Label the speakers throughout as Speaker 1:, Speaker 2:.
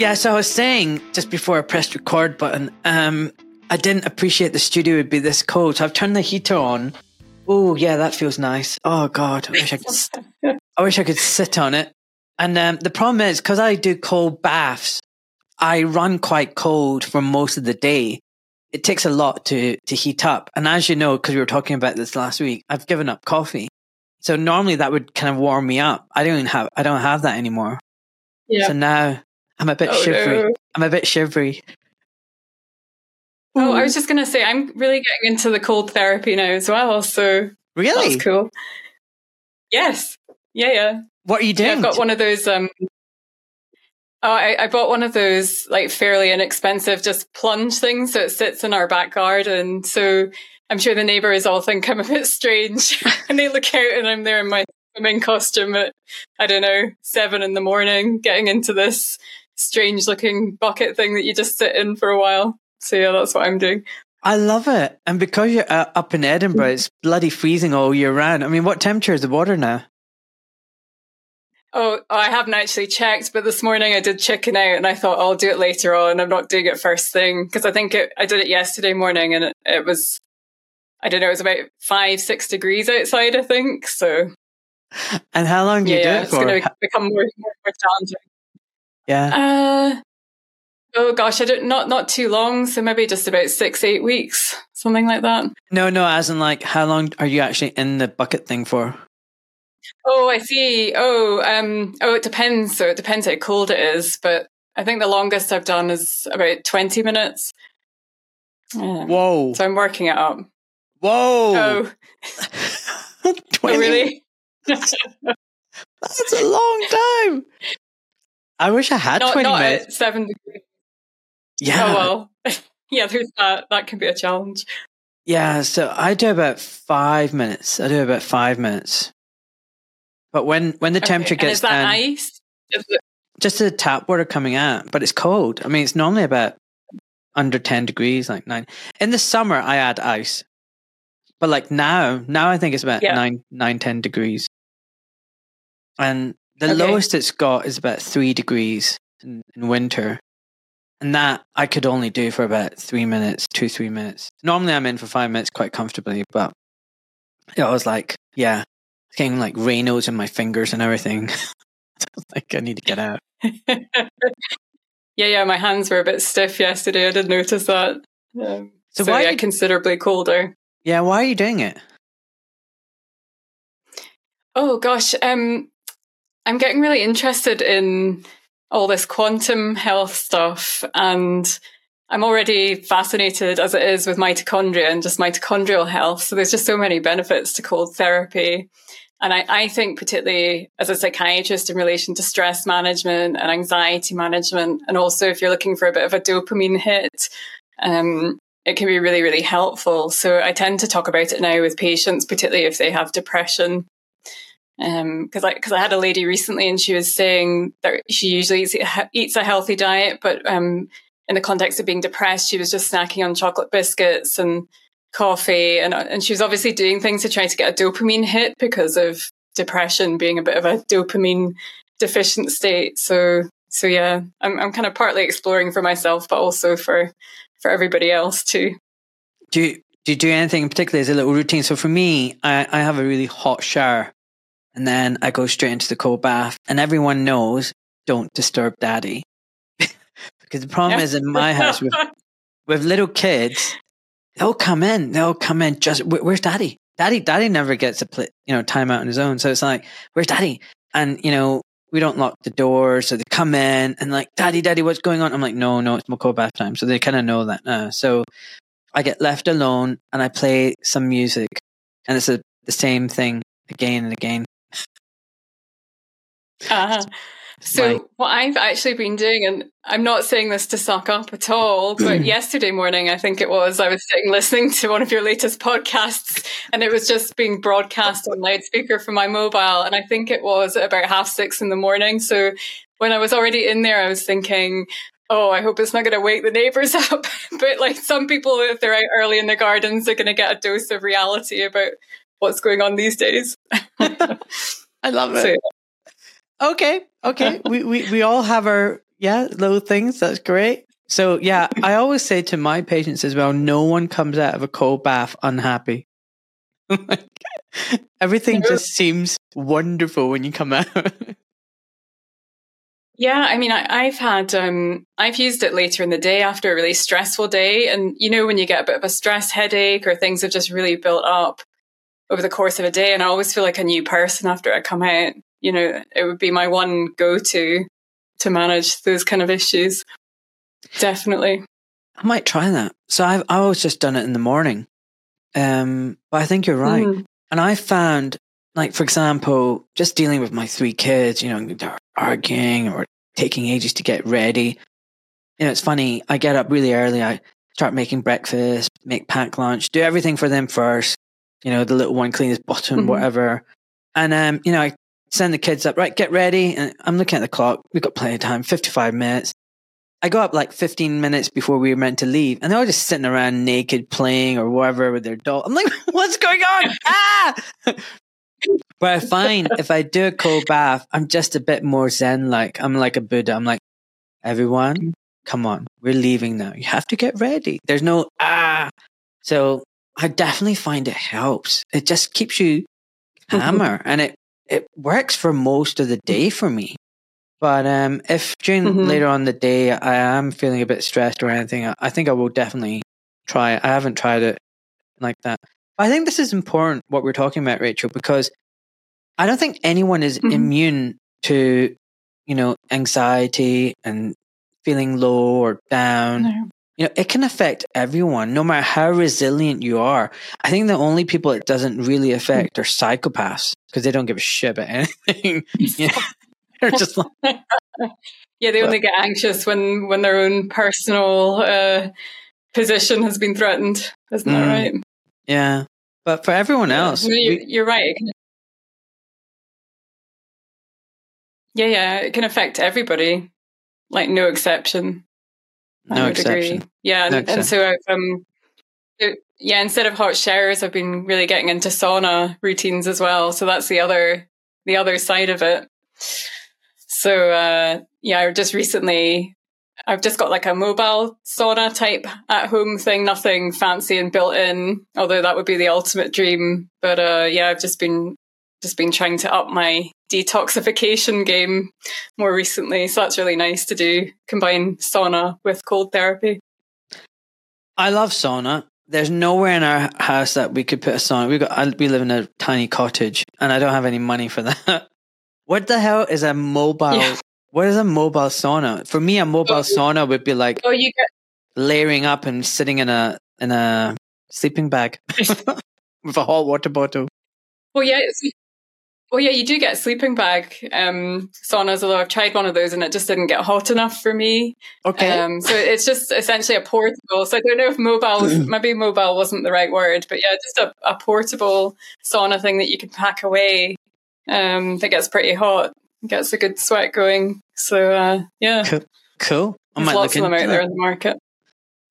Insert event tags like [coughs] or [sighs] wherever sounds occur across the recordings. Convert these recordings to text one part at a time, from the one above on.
Speaker 1: Yeah, so I was saying just before I pressed record button, um, I didn't appreciate the studio would be this cold. So I've turned the heater on. Oh yeah, that feels nice. Oh god, I wish I could. [laughs] I wish I could sit on it. And um, the problem is because I do cold baths, I run quite cold for most of the day. It takes a lot to to heat up. And as you know, because we were talking about this last week, I've given up coffee. So normally that would kind of warm me up. I don't have I don't have that anymore. Yeah. So now I'm a bit oh, shivery. No. I'm a bit shivery.
Speaker 2: Oh, I was just gonna say I'm really getting into the cold therapy now as well. So
Speaker 1: really,
Speaker 2: that's cool. Yes, yeah, yeah.
Speaker 1: What are you doing? Yeah,
Speaker 2: I've got one of those. Um, oh, I, I bought one of those like fairly inexpensive just plunge things, so it sits in our back garden. So I'm sure the neighbours all think [laughs] I'm a bit strange, [laughs] and they look out and I'm there in my swimming costume at I don't know seven in the morning, getting into this strange looking bucket thing that you just sit in for a while. So yeah, that's what I'm doing.
Speaker 1: I love it. And because you're uh, up in Edinburgh, it's bloody freezing all year round. I mean, what temperature is the water now?
Speaker 2: Oh, I haven't actually checked, but this morning I did chicken out and I thought oh, I'll do it later on. I'm not doing it first thing because I think it, I did it yesterday morning and it, it was, I don't know, it was about five, six degrees outside, I think. So.
Speaker 1: And how long do you
Speaker 2: yeah,
Speaker 1: do it
Speaker 2: it's for? It's going to become more, more, more challenging.
Speaker 1: Yeah.
Speaker 2: Uh, oh gosh, I don't not not too long. So maybe just about six, eight weeks, something like that.
Speaker 1: No, no, as in like how long are you actually in the bucket thing for?
Speaker 2: Oh, I see. Oh, um, oh, it depends. So it depends how cold it is, but I think the longest I've done is about twenty minutes.
Speaker 1: Yeah. Whoa!
Speaker 2: So I'm working it up.
Speaker 1: Whoa!
Speaker 2: Oh, [laughs] oh really? [laughs]
Speaker 1: That's a long time. [laughs] I wish I had not, 20 not minutes.
Speaker 2: seven degrees.
Speaker 1: Yeah.
Speaker 2: Oh, well. [laughs] yeah, there's that. That can be a challenge.
Speaker 1: Yeah, so I do about five minutes. I do about five minutes. But when, when the okay. temperature gets
Speaker 2: is that
Speaker 1: down,
Speaker 2: ice?
Speaker 1: just the tap water coming out, but it's cold. I mean, it's normally about under 10 degrees, like nine. In the summer, I add ice. But like now, now I think it's about yeah. nine, nine, 10 degrees. And the okay. lowest it's got is about three degrees in, in, winter. And that I could only do for about three minutes, two, three minutes. Normally I'm in for five minutes quite comfortably, but it was like, yeah, getting like Raynaud's in my fingers and everything. [laughs] like I need to get out. [laughs]
Speaker 2: yeah, yeah, my hands were a bit stiff yesterday. I did notice that. Um, so, so why yeah, you... considerably colder.
Speaker 1: Yeah, why are you doing it?
Speaker 2: Oh gosh, um, I'm getting really interested in all this quantum health stuff and I'm already fascinated as it is with mitochondria and just mitochondrial health. So there's just so many benefits to cold therapy. And I, I think particularly as a psychiatrist in relation to stress management and anxiety management, and also if you're looking for a bit of a dopamine hit, um, it can be really, really helpful. So I tend to talk about it now with patients, particularly if they have depression um, cause I, cause I had a lady recently and she was saying that she usually eats, eats a healthy diet, but, um, in the context of being depressed, she was just snacking on chocolate biscuits and coffee. And, and she was obviously doing things to try to get a dopamine hit because of depression being a bit of a dopamine deficient state. So, so yeah, I'm, I'm kind of partly exploring for myself, but also for, for everybody else too.
Speaker 1: Do you, do you do anything in particular as a little routine? So for me, I, I have a really hot shower and then I go straight into the cold bath. And everyone knows don't disturb daddy. [laughs] because the problem is in my house with, [laughs] with little kids, they'll come in, they'll come in just, where's daddy? Daddy, daddy never gets a play, you know, time out on his own. So it's like, where's daddy? And, you know, we don't lock the door. So they come in and like, daddy, daddy, what's going on? I'm like, no, no, it's my cold bath time. So they kind of know that now. So I get left alone and I play some music and it's a, the same thing again and again.
Speaker 2: Uh-huh. [laughs] So what I've actually been doing, and I'm not saying this to suck up at all, but [clears throat] yesterday morning, I think it was, I was sitting listening to one of your latest podcasts and it was just being broadcast on loudspeaker from my mobile. And I think it was about half six in the morning. So when I was already in there, I was thinking, oh, I hope it's not going to wake the neighbors [laughs] up. but like some people, if they're out early in the gardens, they're going to get a dose of reality about what's going on these days. [laughs]
Speaker 1: I love it. So, Okay, okay. [laughs] we, we we all have our yeah, little things. That's great. So yeah, [laughs] I always say to my patients as well, no one comes out of a cold bath unhappy. [laughs] Everything just seems wonderful when you come out.
Speaker 2: Yeah, I mean, I, have had, um, I've used it later in the day after a really stressful day. And, you know, when you get a bit of a stress headache or things have just really built up over the course of a day, and I always feel like a new person after I come out, you know, it would be my one go to to manage those kind of issues. Definitely.
Speaker 1: I might try that. So I've, I've always just done it in the morning. Um, but I think you're right. Mm. And I found, like, for example, just dealing with my three kids, you know, they're arguing or taking ages to get ready. You know, it's funny. I get up really early. I start making breakfast, make pack lunch, do everything for them first. You know, the little one clean his bottom, mm-hmm. whatever. And, um, you know, I send the kids up, right, get ready. And I'm looking at the clock. We've got plenty of time, 55 minutes. I go up like 15 minutes before we were meant to leave, and they're all just sitting around naked playing or whatever with their doll. I'm like, [laughs] what's going on? [laughs] ah! but I find if I do a cold bath, I'm just a bit more zen like. I'm like a Buddha. I'm like, everyone, come on, we're leaving now. You have to get ready. There's no ah. So I definitely find it helps. It just keeps you [laughs] hammer and it, it works for most of the day for me. But um, if during mm-hmm. later on the day I am feeling a bit stressed or anything, I think I will definitely try it. I haven't tried it like that. But I think this is important what we're talking about, Rachel, because I don't think anyone is mm-hmm. immune to, you know, anxiety and feeling low or down. No. You know, it can affect everyone, no matter how resilient you are. I think the only people it doesn't really affect are psychopaths because they don't give a shit about [laughs] anything. [laughs] They're just like, [laughs]
Speaker 2: yeah, they only get anxious when when their own personal uh, position has been threatened. Isn't mm, that right?
Speaker 1: Yeah, but for everyone else,
Speaker 2: yeah. you're, you're right. Yeah, yeah, it can affect everybody, like no exception.
Speaker 1: No exception.
Speaker 2: Agree. Yeah, no and, and, so um, yeah, instead of hot showers, I've been really getting into sauna routines as well. So that's the other the other side of it. So uh, yeah, I just recently I've just got like a mobile sauna type at home thing, nothing fancy and built in, although that would be the ultimate dream. But uh, yeah, I've just been just been trying to up my detoxification game more recently. So that's really nice to do, combine sauna with cold therapy.
Speaker 1: I love sauna. There's nowhere in our house that we could put a sauna. We got we live in a tiny cottage, and I don't have any money for that. [laughs] What the hell is a mobile? Yeah. What is a mobile sauna? For me, a mobile oh, sauna would be like
Speaker 2: oh, you get-
Speaker 1: layering up and sitting in a in a sleeping bag [laughs] [laughs] with a hot water bottle.
Speaker 2: Well, yeah. Well, yeah, you do get sleeping bag um, saunas, although I've tried one of those and it just didn't get hot enough for me.
Speaker 1: Okay.
Speaker 2: Um, so it's just essentially a portable. So I don't know if mobile, [clears throat] maybe mobile wasn't the right word, but yeah, just a, a portable sauna thing that you can pack away um, that gets pretty hot, gets a good sweat going. So uh, yeah,
Speaker 1: cool. cool.
Speaker 2: I There's lots of them out there in the market.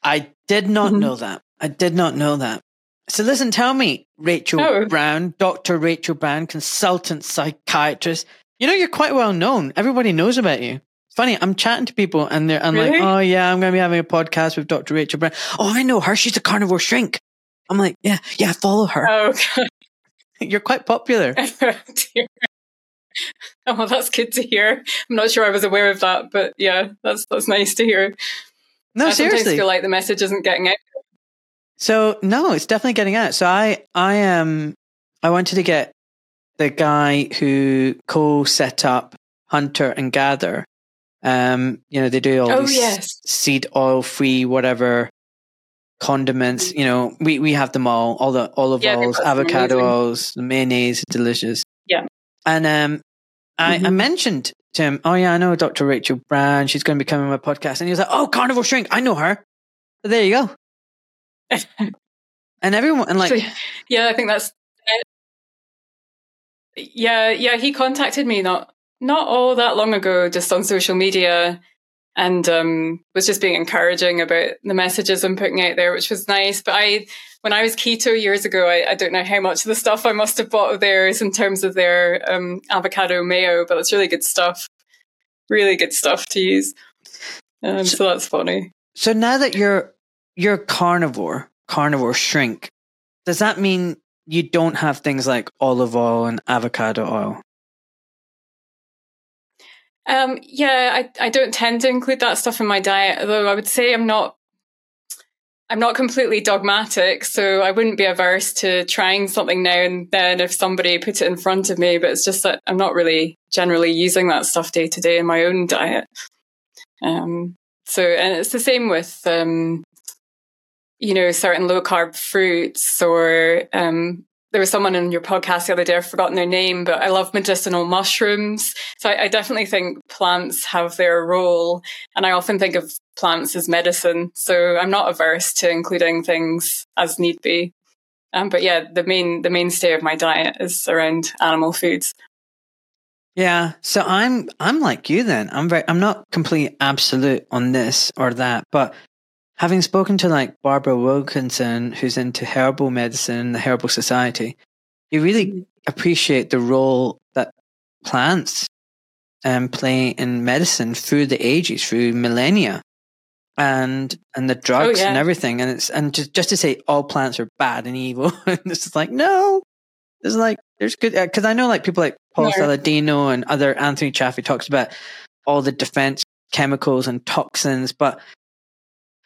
Speaker 1: I did not [laughs] know that. I did not know that. So listen, tell me, Rachel oh. Brown, Dr. Rachel Brown, consultant psychiatrist. You know, you're quite well known. Everybody knows about you. It's funny. I'm chatting to people and they're, I'm really? like, oh yeah, I'm going to be having a podcast with Dr. Rachel Brown. Oh, I know her. She's a carnivore shrink. I'm like, yeah, yeah, follow her.
Speaker 2: Oh, okay. [laughs]
Speaker 1: You're quite popular. [laughs]
Speaker 2: Oh, oh, well, that's good to hear. I'm not sure I was aware of that, but yeah, that's that's nice to hear.
Speaker 1: No,
Speaker 2: I
Speaker 1: seriously.
Speaker 2: feel like the message isn't getting out.
Speaker 1: So no, it's definitely getting out. So I I am um, I wanted to get the guy who co-set up Hunter and Gather. Um, you know, they do all
Speaker 2: oh,
Speaker 1: these
Speaker 2: yes.
Speaker 1: seed oil free whatever condiments. You know, we, we have them all, all the olive yeah, oils, avocado oils, the mayonnaise, delicious.
Speaker 2: Yeah.
Speaker 1: And um, I, mm-hmm. I, mentioned to him, oh yeah, I know Dr. Rachel Brown, She's going to be coming on my podcast. And he was like, oh, carnivore Shrink. I know her. So there you go. [laughs] and everyone, and like, so,
Speaker 2: yeah, I think that's, yeah, yeah. He contacted me not, not all that long ago, just on social media and um, was just being encouraging about the messages I'm putting out there, which was nice. But I, when I was keto years ago, I, I don't know how much of the stuff I must have bought of theirs in terms of their um, avocado mayo, but it's really good stuff. Really good stuff to use. Um, so, so that's funny.
Speaker 1: So now that you're you're carnivore, carnivore shrink, does that mean you don't have things like olive oil and avocado oil?
Speaker 2: Um, yeah, I, I don't tend to include that stuff in my diet, although I would say I'm not I'm not completely dogmatic, so I wouldn't be averse to trying something now and then if somebody put it in front of me, but it's just that I'm not really generally using that stuff day to day in my own diet. Um, so, and it's the same with, um, you know, certain low carb fruits or, um, there was someone in your podcast the other day, I've forgotten their name, but I love medicinal mushrooms. So I, I, definitely think plants have their role. And I often think of plants as medicine. So I'm not averse to including things as need be. Um, but yeah, the main, the mainstay of my diet is around animal foods.
Speaker 1: Yeah. So I'm, I'm like you then. I'm very, I'm not completely absolute on this or that, but having spoken to like Barbara Wilkinson, who's into herbal medicine, the Herbal Society, you really mm-hmm. appreciate the role that plants um, play in medicine through the ages, through millennia, and and the oh, drugs oh, yeah. and everything. And it's and just just to say all plants are bad and evil, [laughs] it's like no, there's like there's good because uh, I know like people like Paul yeah. Saladino and other Anthony Chaffee talks about all the defense chemicals and toxins, but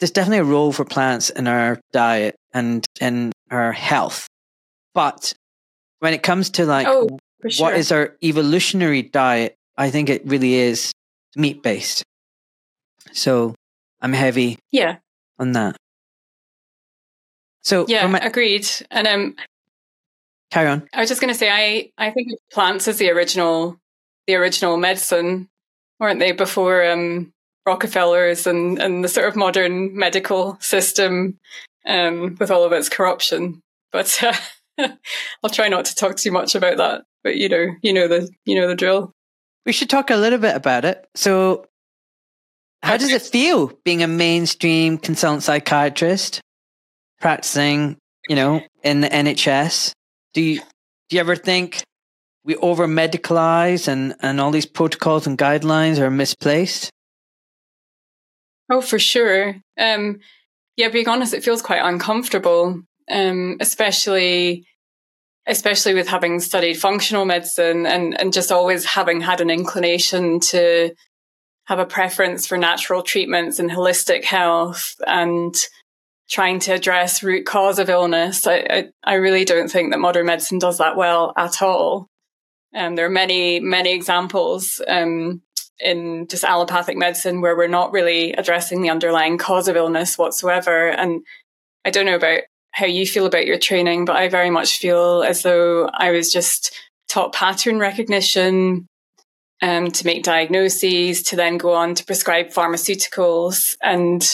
Speaker 1: there's definitely a role for plants in our diet and in our health. But when it comes to like oh, sure. what is our evolutionary diet, I think it really is meat based. So I'm heavy
Speaker 2: yeah.
Speaker 1: on that. So
Speaker 2: Yeah, my- agreed. And um
Speaker 1: carry on.
Speaker 2: I was just gonna say I, I think plants is the original the original medicine, weren't they, before um Rockefellers and, and the sort of modern medical system um, with all of its corruption. But uh, [laughs] I'll try not to talk too much about that. But you know, you know the you know the drill.
Speaker 1: We should talk a little bit about it. So, how does it feel being a mainstream consultant psychiatrist practicing, you know, in the NHS? Do you do you ever think we over medicalize and, and all these protocols and guidelines are misplaced?
Speaker 2: Oh, for sure. Um, yeah, being honest, it feels quite uncomfortable, um, especially especially with having studied functional medicine and, and just always having had an inclination to have a preference for natural treatments and holistic health and trying to address root cause of illness. I, I, I really don't think that modern medicine does that well at all. Um, there are many, many examples um, in just allopathic medicine where we're not really addressing the underlying cause of illness whatsoever. And I don't know about how you feel about your training, but I very much feel as though I was just taught pattern recognition um, to make diagnoses, to then go on to prescribe pharmaceuticals and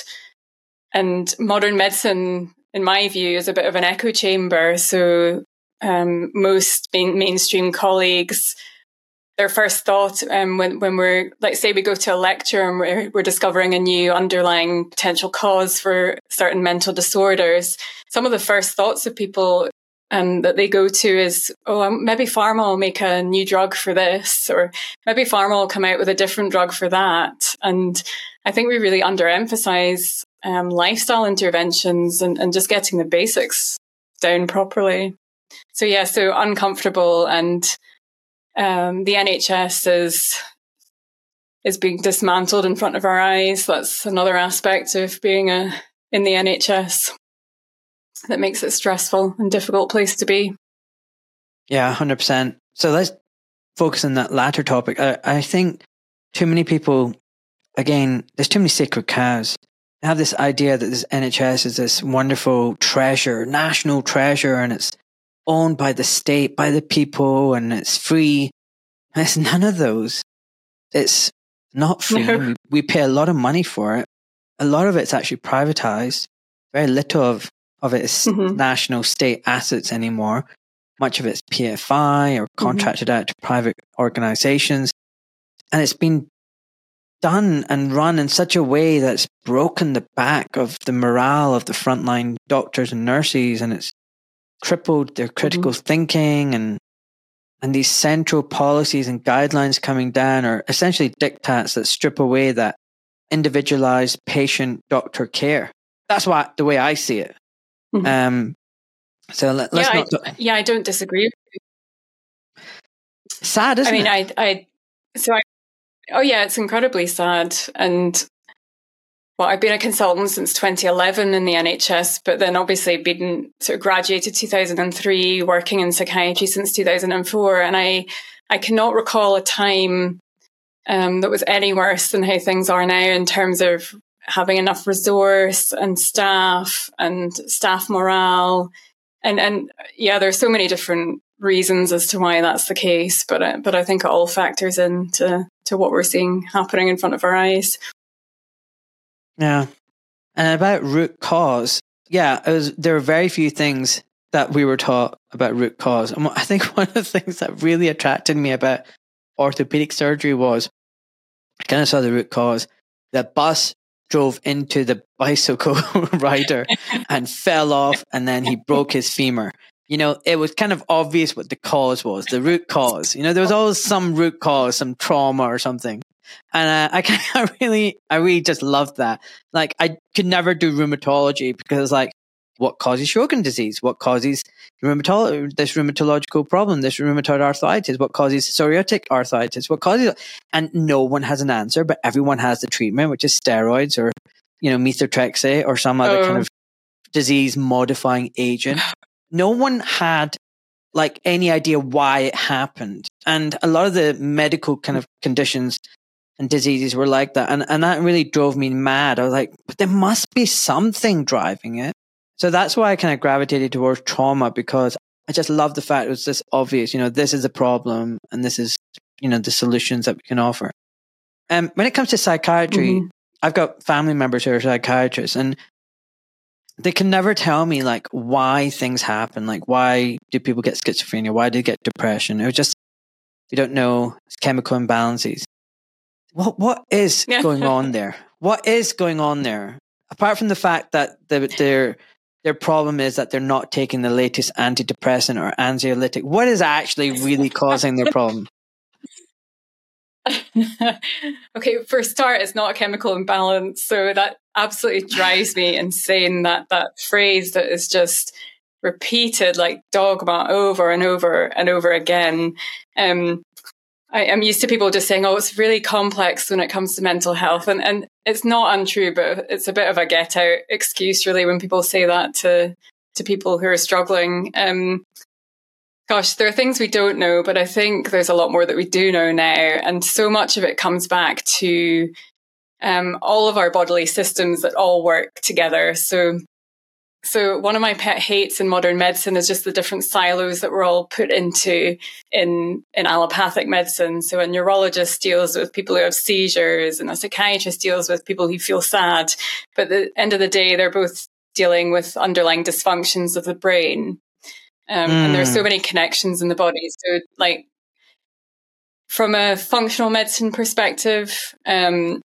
Speaker 2: and modern medicine, in my view, is a bit of an echo chamber. So um, most main, mainstream colleagues their first thought um, when, when we're, let's say we go to a lecture and we're, we're discovering a new underlying potential cause for certain mental disorders. Some of the first thoughts of people um, that they go to is, oh, um, maybe pharma will make a new drug for this, or maybe pharma will come out with a different drug for that. And I think we really underemphasize um, lifestyle interventions and, and just getting the basics down properly. So yeah, so uncomfortable and um, the NHS is is being dismantled in front of our eyes. That's another aspect of being a in the NHS that makes it stressful and difficult place to be.
Speaker 1: Yeah, hundred percent. So let's focus on that latter topic. I, I think too many people, again, there's too many sacred cows. Have this idea that this NHS is this wonderful treasure, national treasure, and it's owned by the state, by the people, and it's free. And it's none of those. It's not [laughs] free. No. We, we pay a lot of money for it. A lot of it's actually privatized. Very little of, of it is mm-hmm. national state assets anymore. Much of it's PFI or mm-hmm. contracted mm-hmm. out to private organizations. And it's been done and run in such a way that's broken the back of the morale of the frontline doctors and nurses. And it's crippled their critical mm-hmm. thinking and and these central policies and guidelines coming down are essentially diktats that strip away that individualized patient doctor care. That's what the way I see it. Mm-hmm. Um, so let, us
Speaker 2: yeah,
Speaker 1: not.
Speaker 2: I, yeah, I don't disagree.
Speaker 1: Sad, isn't it?
Speaker 2: I mean,
Speaker 1: it?
Speaker 2: I, I, so I, oh yeah, it's incredibly sad. And well, I've been a consultant since 2011 in the NHS, but then obviously been sort of graduated 2003, working in psychiatry since 2004. And I, I cannot recall a time um, that was any worse than how things are now in terms of having enough resource and staff and staff morale. And, and yeah, there's so many different reasons as to why that's the case, but, uh, but I think it all factors into to what we're seeing happening in front of our eyes.
Speaker 1: Yeah. And about root cause, yeah, was, there are very few things that we were taught about root cause. And I think [laughs] one of the things that really attracted me about orthopedic surgery was I kind of saw the root cause. The bus drove into the [laughs] bicycle [laughs] rider and fell off, and then he broke his femur. You know, it was kind of obvious what the cause was, the root cause. You know, there was always some root cause, some trauma or something. And uh, I, [laughs] I really, I really just loved that. Like, I could never do rheumatology because, like, what causes Sjogren disease? What causes rheumatolo- this rheumatological problem, this rheumatoid arthritis? What causes psoriatic arthritis? What causes, and no one has an answer, but everyone has the treatment, which is steroids or, you know, methotrexate or some other kind oh. of disease modifying agent. [sighs] No one had like any idea why it happened. And a lot of the medical kind of conditions and diseases were like that. And, and that really drove me mad. I was like, but there must be something driving it. So that's why I kind of gravitated towards trauma because I just love the fact it was just obvious, you know, this is a problem and this is, you know, the solutions that we can offer. And um, when it comes to psychiatry, mm-hmm. I've got family members who are psychiatrists and they can never tell me like why things happen. Like why do people get schizophrenia? Why do they get depression? It was just, we don't know. It's chemical imbalances. What, what is [laughs] going on there? What is going on there? Apart from the fact that they're their problem is that they're not taking the latest antidepressant or anxiolytic. What is actually really causing their problem? [laughs]
Speaker 2: okay, for a start, it's not a chemical imbalance. So that absolutely drives me insane that that phrase that is just repeated like dogma over and over and over again. Um, I, am used to people just saying, "Oh, it's really complex when it comes to mental health," and and it's not untrue, but it's a bit of a get out excuse, really, when people say that to to people who are struggling. Um, gosh, there are things we don't know, but I think there's a lot more that we do know now, and so much of it comes back to um, all of our bodily systems that all work together. So so one of my pet hates in modern medicine is just the different silos that we're all put into in in allopathic medicine. So a neurologist deals with people who have seizures, and a psychiatrist deals with people who feel sad. But at the end of the day, they're both dealing with underlying dysfunctions of the brain. Um, mm. And there's so hmm. many connections in the body. So, like from a functional medicine perspective, um,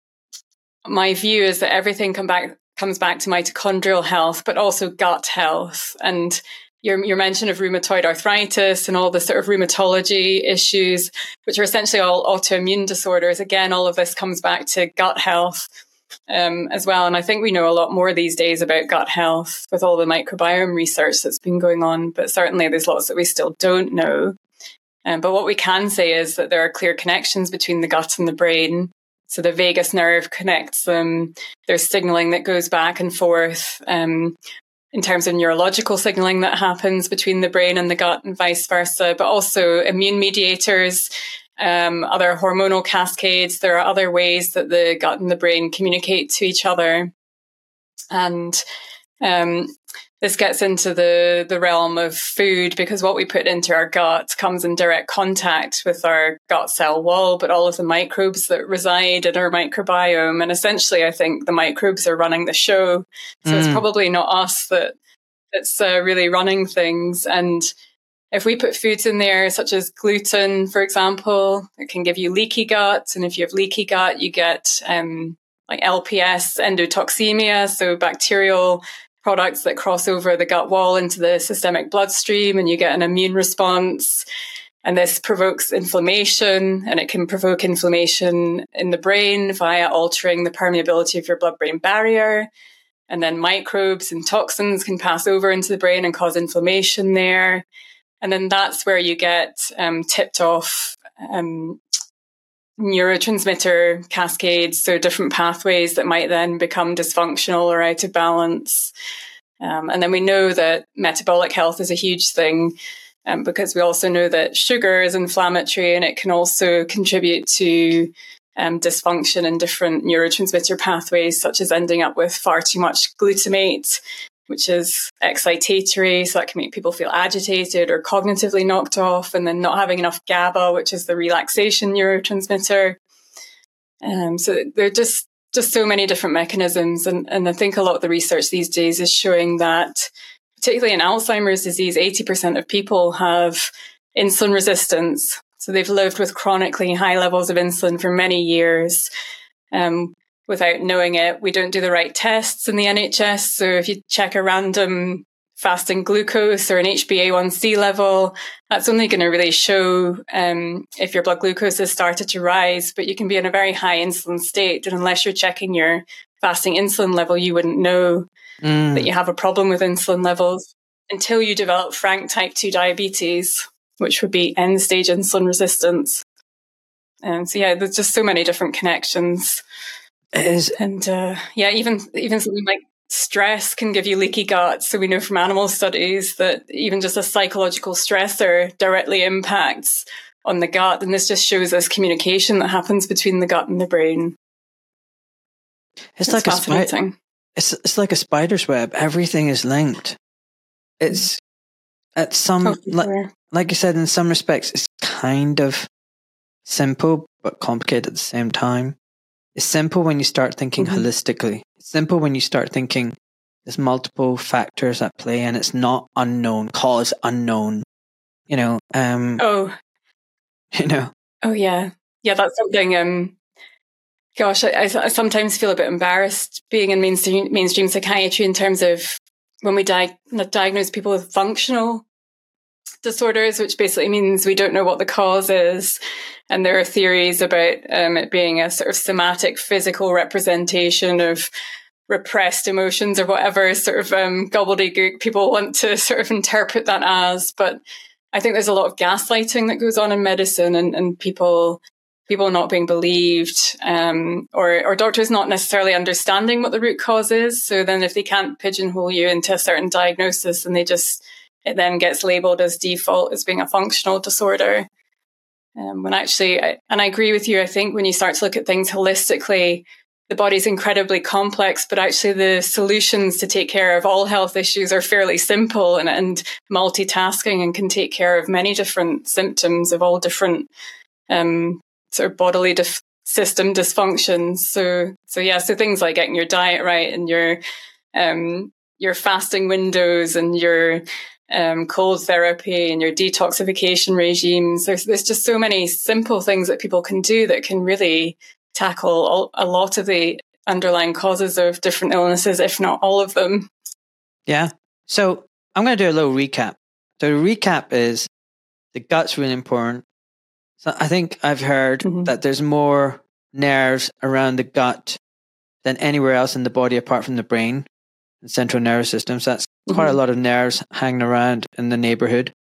Speaker 2: my view is that everything come back comes back to mitochondrial health, but also gut health. And your, your mention of rheumatoid arthritis and all the sort of rheumatology issues, which are essentially all autoimmune disorders. Again, all of this comes back to gut health um, as well. And I think we know a lot more these days about gut health with all the microbiome research that's been going on. But certainly there's lots that we still don't know. Um, but what we can say is that there are clear connections between the gut and the brain. So the vagus nerve connects them. There's signaling that goes back and forth um, in terms of neurological signaling that happens between the brain and the gut and vice versa, but also immune mediators, um, other hormonal cascades. There are other ways that the gut and the brain communicate to each other. And um, this gets into the, the realm of food because what we put into our gut comes in direct contact with our gut cell wall, but all of the microbes that reside in our microbiome. And essentially, I think the microbes are running the show. So mm. it's probably not us that that's uh, really running things. And if we put foods in there, such as gluten, for example, it can give you leaky gut. And if you have leaky gut, you get um, like LPS endotoxemia, so bacterial products that cross over the gut wall into the systemic bloodstream and you get an immune response. And this provokes inflammation and it can provoke inflammation in the brain via altering the permeability of your blood brain barrier. And then microbes and toxins can pass over into the brain and cause inflammation there. And then that's where you get um, tipped off um, neurotransmitter cascades, so different pathways that might then become dysfunctional or out of balance. Um, and then we know that metabolic health is a huge thing um, because we also know that sugar is inflammatory and it can also contribute to um, dysfunction in different neurotransmitter pathways, such as ending up with far too much glutamate, which is excitatory. So that can make people feel agitated or cognitively knocked off, and then not having enough GABA, which is the relaxation neurotransmitter. Um, so there are just just so many different mechanisms. And, and I think a lot of the research these days is showing that, particularly in Alzheimer's disease, 80% of people have insulin resistance. So they've lived with chronically high levels of insulin for many years. Um, without knowing it, we don't do the right tests in the NHS. So if you check a random fasting glucose or an HbA1c level, that's only going to really show um, if your blood glucose has started to rise. But you can be in a very high insulin state, and unless you're checking your fasting insulin level, you wouldn't know mm. that you have a problem with insulin levels until you develop frank type 2 diabetes, which would be end stage insulin resistance. And so, yeah, there's just so many different connections.
Speaker 1: Is
Speaker 2: and uh, yeah, even even something like stress can give you leaky gut. So we know from animal studies that even just a psychological stressor directly impacts on the gut. And this just shows us communication that happens between the gut and the brain.
Speaker 1: It's, it's like a spider. It's it's like a spider's web. Everything is linked. It's at some oh, like, like you said, in some respects, it's kind of simple but complicated at the same time. It's simple when you start thinking mm-hmm. holistically. It's simple when you start thinking there's multiple factors at play and it's not unknown, cause unknown. You know, um
Speaker 2: Oh. [laughs]
Speaker 1: You know.
Speaker 2: Oh yeah. Yeah, that's something um gosh, I, I, sometimes feel a bit embarrassed being in mainstream mainstream psychiatry in terms of when we di- diagnose people with functional disorders, which basically means we don't know what the cause is. And there are theories about um, it being a sort of somatic physical representation of repressed emotions or whatever sort of um, gobbledygook people want to sort of interpret that as. But I think there's a lot of gaslighting that goes on in medicine and, and people people not being believed um, or, or doctors not necessarily understanding what the root cause is. So then if they can't pigeonhole you into a certain diagnosis and they just it then gets labeled as default as being a functional disorder. Um, when actually, I, and I agree with you, I think when you start to look at things holistically, the body's incredibly complex, but actually the solutions to take care of all health issues are fairly simple and, and multitasking and can take care of many different symptoms of all different um, sort of bodily dif- system dysfunctions. So, so yeah, so things like getting your diet right and your um, your fasting windows and your um, cold therapy and your detoxification regimes. There's, there's just so many simple things that people can do that can really tackle all, a lot of the underlying causes of different illnesses, if not all of them.
Speaker 1: Yeah. So I'm going to do a little recap. So the recap is the gut's really important. So I think I've heard mm-hmm. that there's more nerves around the gut than anywhere else in the body apart from the brain central nervous system. So that's quite mm-hmm. a lot of nerves hanging around in the neighborhood.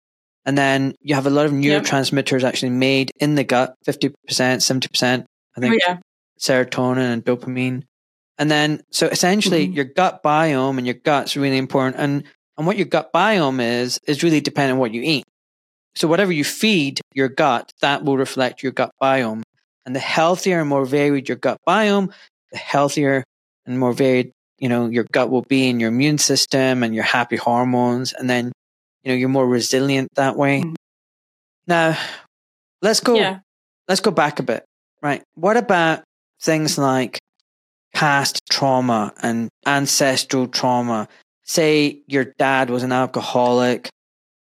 Speaker 1: And then you have a lot of neurotransmitters yep. actually made in the gut 50%, 70%, I think, oh, yeah. serotonin and dopamine. And then, so essentially, mm-hmm. your gut biome and your gut's really important. And, and what your gut biome is, is really dependent on what you eat. So, whatever you feed your gut, that will reflect your gut biome. And the healthier and more varied your gut biome, the healthier and more varied you know, your gut will be in your immune system and your happy hormones. And then, you know, you're more resilient that way. Mm-hmm. Now, let's go, yeah. let's go back a bit, right? What about things like past trauma and ancestral trauma? Say your dad was an alcoholic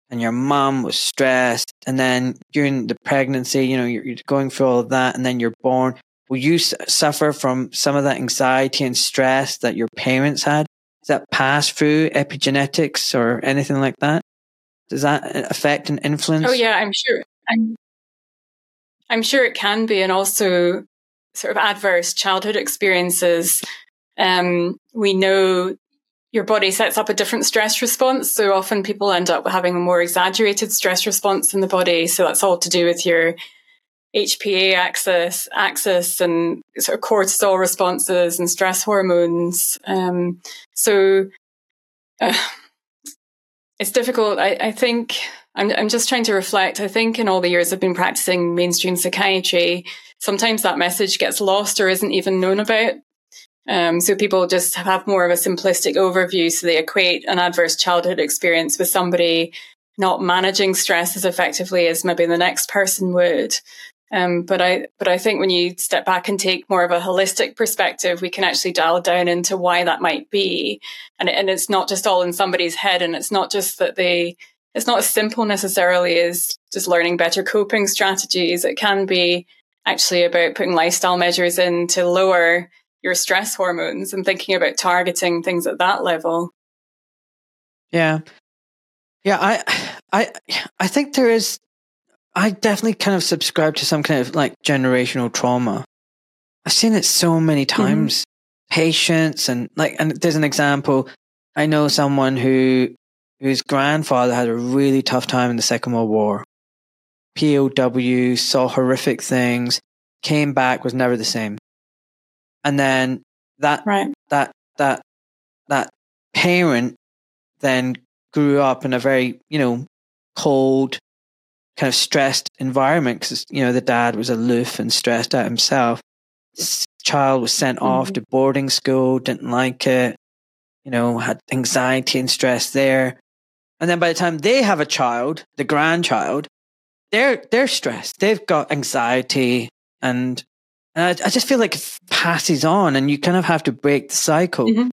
Speaker 1: and your mom was stressed and then during the pregnancy, you know, you're, you're going through all of that and then you're born will you suffer from some of that anxiety and stress that your parents had? Is that passed through epigenetics or anything like that? Does that affect and influence?
Speaker 2: Oh yeah, I'm sure. I'm, I'm sure it can be, and also sort of adverse childhood experiences. Um, we know your body sets up a different stress response. So often people end up having a more exaggerated stress response in the body. So that's all to do with your HPA axis, axis and sort of cortisol responses and stress hormones. Um, so uh, it's difficult. I, I think I'm, I'm just trying to reflect. I think in all the years I've been practicing mainstream psychiatry, sometimes that message gets lost or isn't even known about. Um, so people just have more of a simplistic overview. So they equate an adverse childhood experience with somebody not managing stress as effectively as maybe the next person would. Um, but I, but I think when you step back and take more of a holistic perspective, we can actually dial down into why that might be. And, and it's not just all in somebody's head. And it's not just that they, it's not as simple necessarily as just learning better coping strategies. It can be actually about putting lifestyle measures in to lower your stress hormones and thinking about targeting things at that level.
Speaker 1: Yeah. Yeah, I I I think there is I definitely kind of subscribe to some kind of like generational trauma. I've seen it so many mm-hmm. times. Mm-hmm. Patients and like and there's an example. I know someone who whose grandfather had a really tough time in the Second World War. POW, saw horrific things, came back, was never the same and then that
Speaker 2: right.
Speaker 1: that that that parent then grew up in a very you know cold kind of stressed environment because you know the dad was aloof and stressed out himself this child was sent mm-hmm. off to boarding school didn't like it you know had anxiety and stress there and then by the time they have a child the grandchild they're they're stressed they've got anxiety and and I, I, just feel like it passes on and you kind of have to break the cycle. Mm-hmm.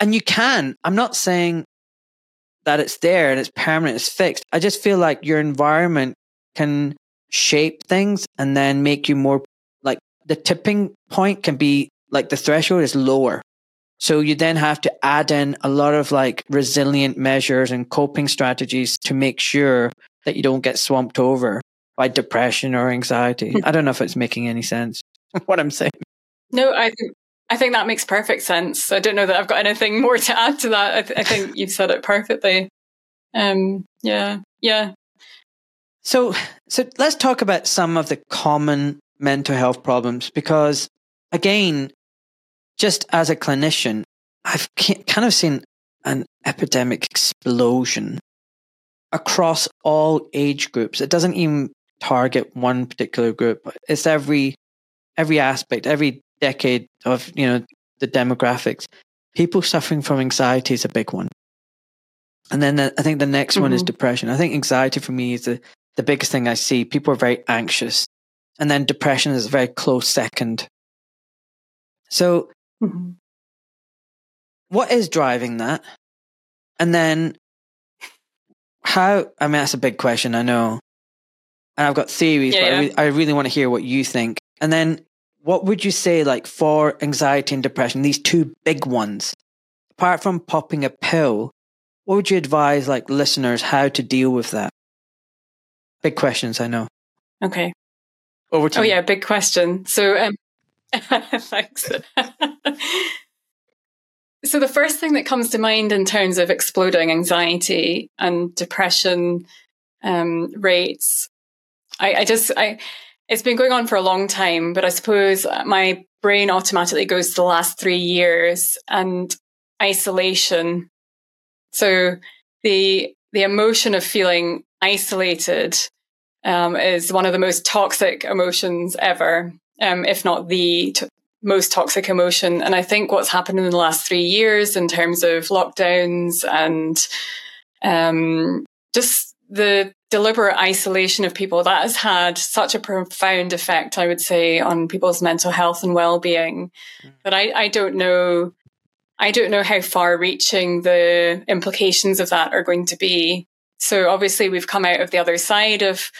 Speaker 1: And you can. I'm not saying that it's there and it's permanent, it's fixed. I just feel like your environment can shape things and then make you more like the tipping point can be like the threshold is lower. So you then have to add in a lot of like resilient measures and coping strategies to make sure that you don't get swamped over by depression or anxiety. [laughs] I don't know if it's making any sense. [laughs] what I'm saying.
Speaker 2: No, I think I think that makes perfect sense. I don't know that I've got anything more to add to that. I, th- I think you've said it perfectly. Um, yeah, yeah.
Speaker 1: So, so let's talk about some of the common mental health problems because, again, just as a clinician, I've kind of seen an epidemic explosion across all age groups. It doesn't even target one particular group. It's every every aspect, every decade of you know the demographics, people suffering from anxiety is a big one. And then the, I think the next mm-hmm. one is mm-hmm. depression. I think anxiety for me is the, the biggest thing I see. People are very anxious. And then depression is a very close second. So, mm-hmm. what is driving that? And then, how? I mean, that's a big question, I know. And I've got theories, yeah, but yeah. I, re- I really want to hear what you think. And then what would you say, like for anxiety and depression, these two big ones, apart from popping a pill, what would you advise like listeners how to deal with that? Big questions, I know.
Speaker 2: Okay.
Speaker 1: Over to you.
Speaker 2: Oh, you. yeah, big question. So, um, [laughs] thanks. so, the first thing that comes to mind in terms of exploding anxiety and depression um, rates, I, I just, I, it's been going on for a long time, but I suppose my brain automatically goes to the last three years and isolation. So the the emotion of feeling isolated um, is one of the most toxic emotions ever, um, if not the t- most toxic emotion. And I think what's happened in the last three years in terms of lockdowns and um, just the deliberate isolation of people that has had such a profound effect, I would say, on people's mental health and well-being. Mm. But I, I don't know, I don't know how far-reaching the implications of that are going to be. So obviously, we've come out of the other side of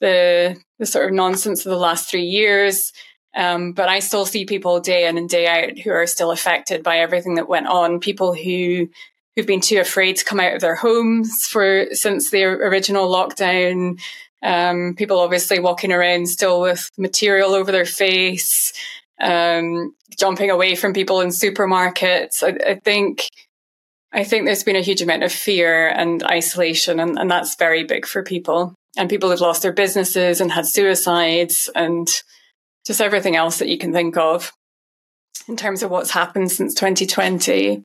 Speaker 2: the the sort of nonsense of the last three years. Um, but I still see people day in and day out who are still affected by everything that went on. People who who've been too afraid to come out of their homes for since the original lockdown. Um, people obviously walking around still with material over their face, um, jumping away from people in supermarkets. I, I, think, I think there's been a huge amount of fear and isolation, and, and that's very big for people. And people have lost their businesses and had suicides and just everything else that you can think of in terms of what's happened since 2020.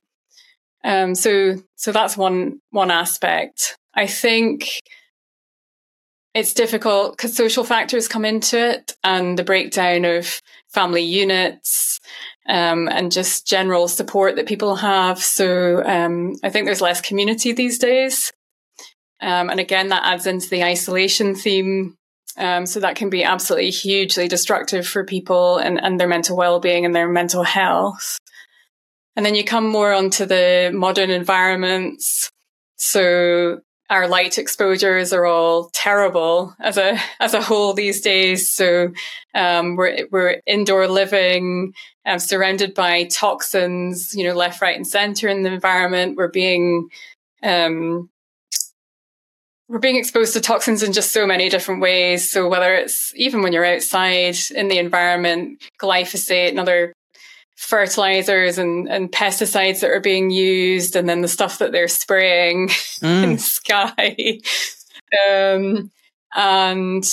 Speaker 2: Um, so, so that's one one aspect. I think it's difficult because social factors come into it and the breakdown of family units um, and just general support that people have. So um, I think there's less community these days. Um, and again, that adds into the isolation theme. Um, so that can be absolutely hugely destructive for people and, and their mental well-being and their mental health. And then you come more onto the modern environments. So our light exposures are all terrible as a as a whole these days. So um, we're we're indoor living, um, surrounded by toxins, you know, left, right, and center in the environment. We're being um, we're being exposed to toxins in just so many different ways. So whether it's even when you're outside in the environment, glyphosate and other fertilizers and, and pesticides that are being used and then the stuff that they're spraying [laughs] mm. in the sky. Um, and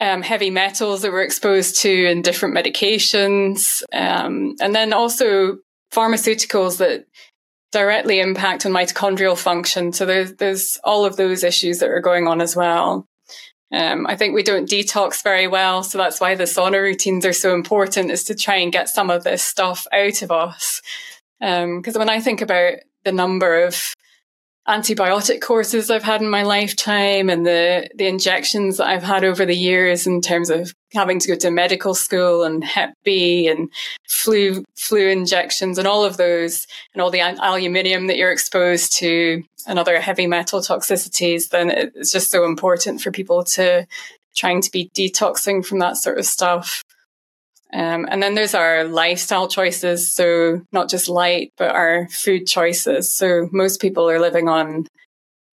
Speaker 2: um, heavy metals that we're exposed to in different medications. Um, and then also pharmaceuticals that directly impact on mitochondrial function. So there's, there's all of those issues that are going on as well. Um, I think we don't detox very well. So that's why the sauna routines are so important is to try and get some of this stuff out of us. Because um, when I think about the number of antibiotic courses I've had in my lifetime and the, the injections that I've had over the years in terms of having to go to medical school and Hep B and flu, flu injections and all of those and all the aluminium that you're exposed to and other heavy metal toxicities, then it's just so important for people to trying to be detoxing from that sort of stuff. Um, and then there's our lifestyle choices. So not just light, but our food choices. So most people are living on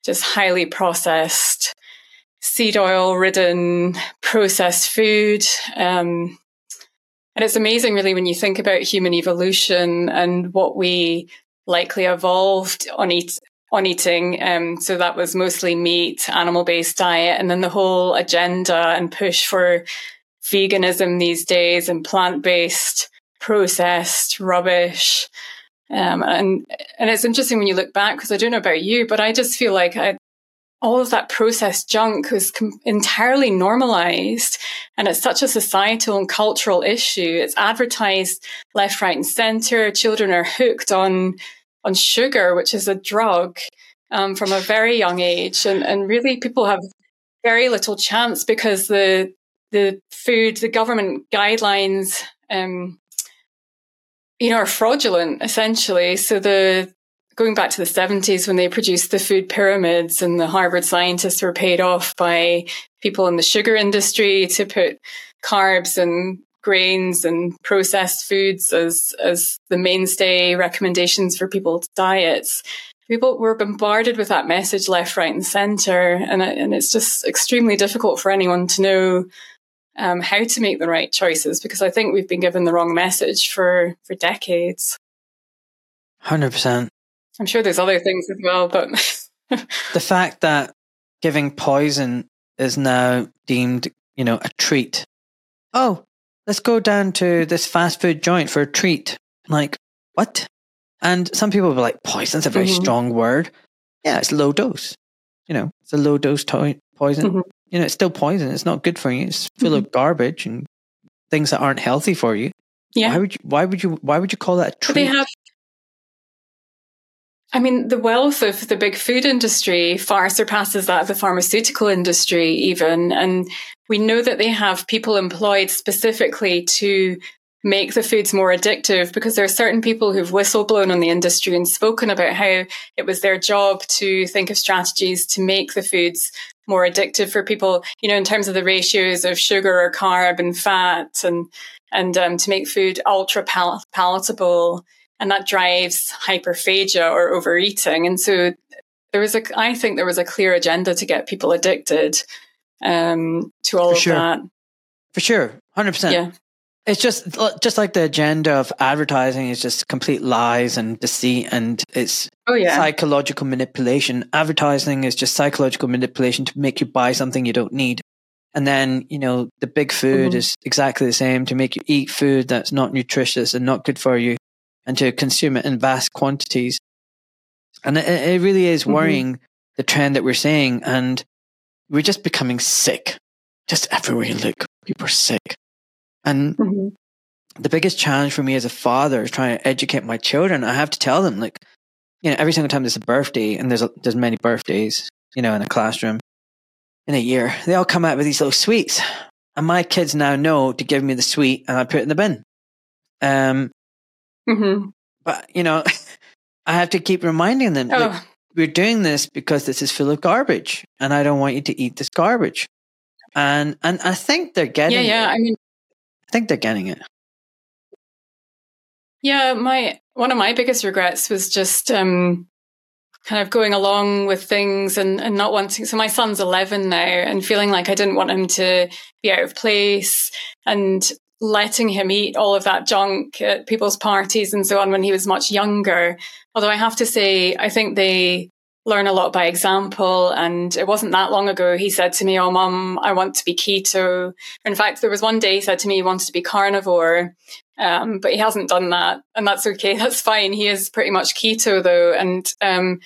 Speaker 2: just highly processed, seed oil ridden, processed food. Um, and it's amazing, really, when you think about human evolution and what we likely evolved on eat on eating. Um, so that was mostly meat, animal based diet, and then the whole agenda and push for veganism these days and plant based, processed rubbish. Um, and and it's interesting when you look back because I don't know about you, but I just feel like I, all of that processed junk was com- entirely normalized, and it's such a societal and cultural issue. It's advertised left, right, and center. Children are hooked on on sugar, which is a drug, um, from a very young age, and and really people have very little chance because the the food, the government guidelines, um, you know, are fraudulent essentially. So the going back to the 70s when they produced the food pyramids and the Harvard scientists were paid off by people in the sugar industry to put carbs and grains and processed foods as as the mainstay recommendations for people's diets. People were bombarded with that message left, right, and center, and and it's just extremely difficult for anyone to know um, how to make the right choices because I think we've been given the wrong message for for decades.
Speaker 1: Hundred percent.
Speaker 2: I'm sure there's other things as well, but [laughs]
Speaker 1: the fact that giving poison is now deemed, you know, a treat. Oh, let's go down to this fast food joint for a treat. Like, what? And some people will be like, poison's a very mm-hmm. strong word. Yeah, it's low dose. You know, it's a low dose to- poison. Mm-hmm you know, it's still poison. It's not good for you. It's full mm-hmm. of garbage and things that aren't healthy for you. Yeah. Why would you? Why would you? Why would you call that a treat?
Speaker 2: They have. I mean, the wealth of the big food industry far surpasses that of the pharmaceutical industry, even. And we know that they have people employed specifically to make the foods more addictive because there are certain people who've whistleblown on the industry and spoken about how it was their job to think of strategies to make the foods more addictive for people, you know, in terms of the ratios of sugar or carb and fat and, and um, to make food ultra pal- palatable. And that drives hyperphagia or overeating. And so there was a, I think there was a clear agenda to get people addicted. um, to all
Speaker 1: For
Speaker 2: of
Speaker 1: sure.
Speaker 2: that.
Speaker 1: For sure, hundred percent.
Speaker 2: Yeah.
Speaker 1: It's just just like the agenda of advertising is just complete lies and deceit, and it's
Speaker 2: Oh yeah.
Speaker 1: psychological manipulation. Advertising is just psychological manipulation to make you buy something you don't need. And then, you know, the big food
Speaker 2: Mhm.
Speaker 1: is exactly the same to make you eat food that's not nutritious and not good for you and to consume it in vast quantities. And it, it really is
Speaker 2: Mhm.
Speaker 1: worrying the trend that we're seeing. And we're just becoming sick. Just everywhere you look, people are sick. And
Speaker 2: Mhm.
Speaker 1: the biggest challenge for me as a father is trying to educate my children. I have to tell them, like, you know, every single time there's a birthday, and there's a, there's many birthdays, you know, in a classroom in a year, they all come out with these little sweets, and my kids now know to give me the sweet, and I put it in the bin. Um,
Speaker 2: Mhm.
Speaker 1: but you know, [laughs] I have to keep reminding them, like,
Speaker 2: Oh,
Speaker 1: we're doing this because this is full of garbage, and I don't want you to eat this garbage. And and I think they're getting
Speaker 2: yeah, yeah.
Speaker 1: it.
Speaker 2: I mean,
Speaker 1: I think they're getting it.
Speaker 2: Yeah, my one of my biggest regrets was just um, kind of going along with things and, and not wanting. So my son's eleven now, and feeling like I didn't want him to be out of place, and letting him eat all of that junk at people's parties and so on when he was much younger. Although I have to say, I think they learn a lot by example. And it wasn't that long ago he said to me, "Oh, mum, I want to be keto." In fact, there was one day he said to me he wanted to be carnivore. Um, but he hasn't done that, and that's okay. [laughs] That's fine. He is pretty much keto though, and um,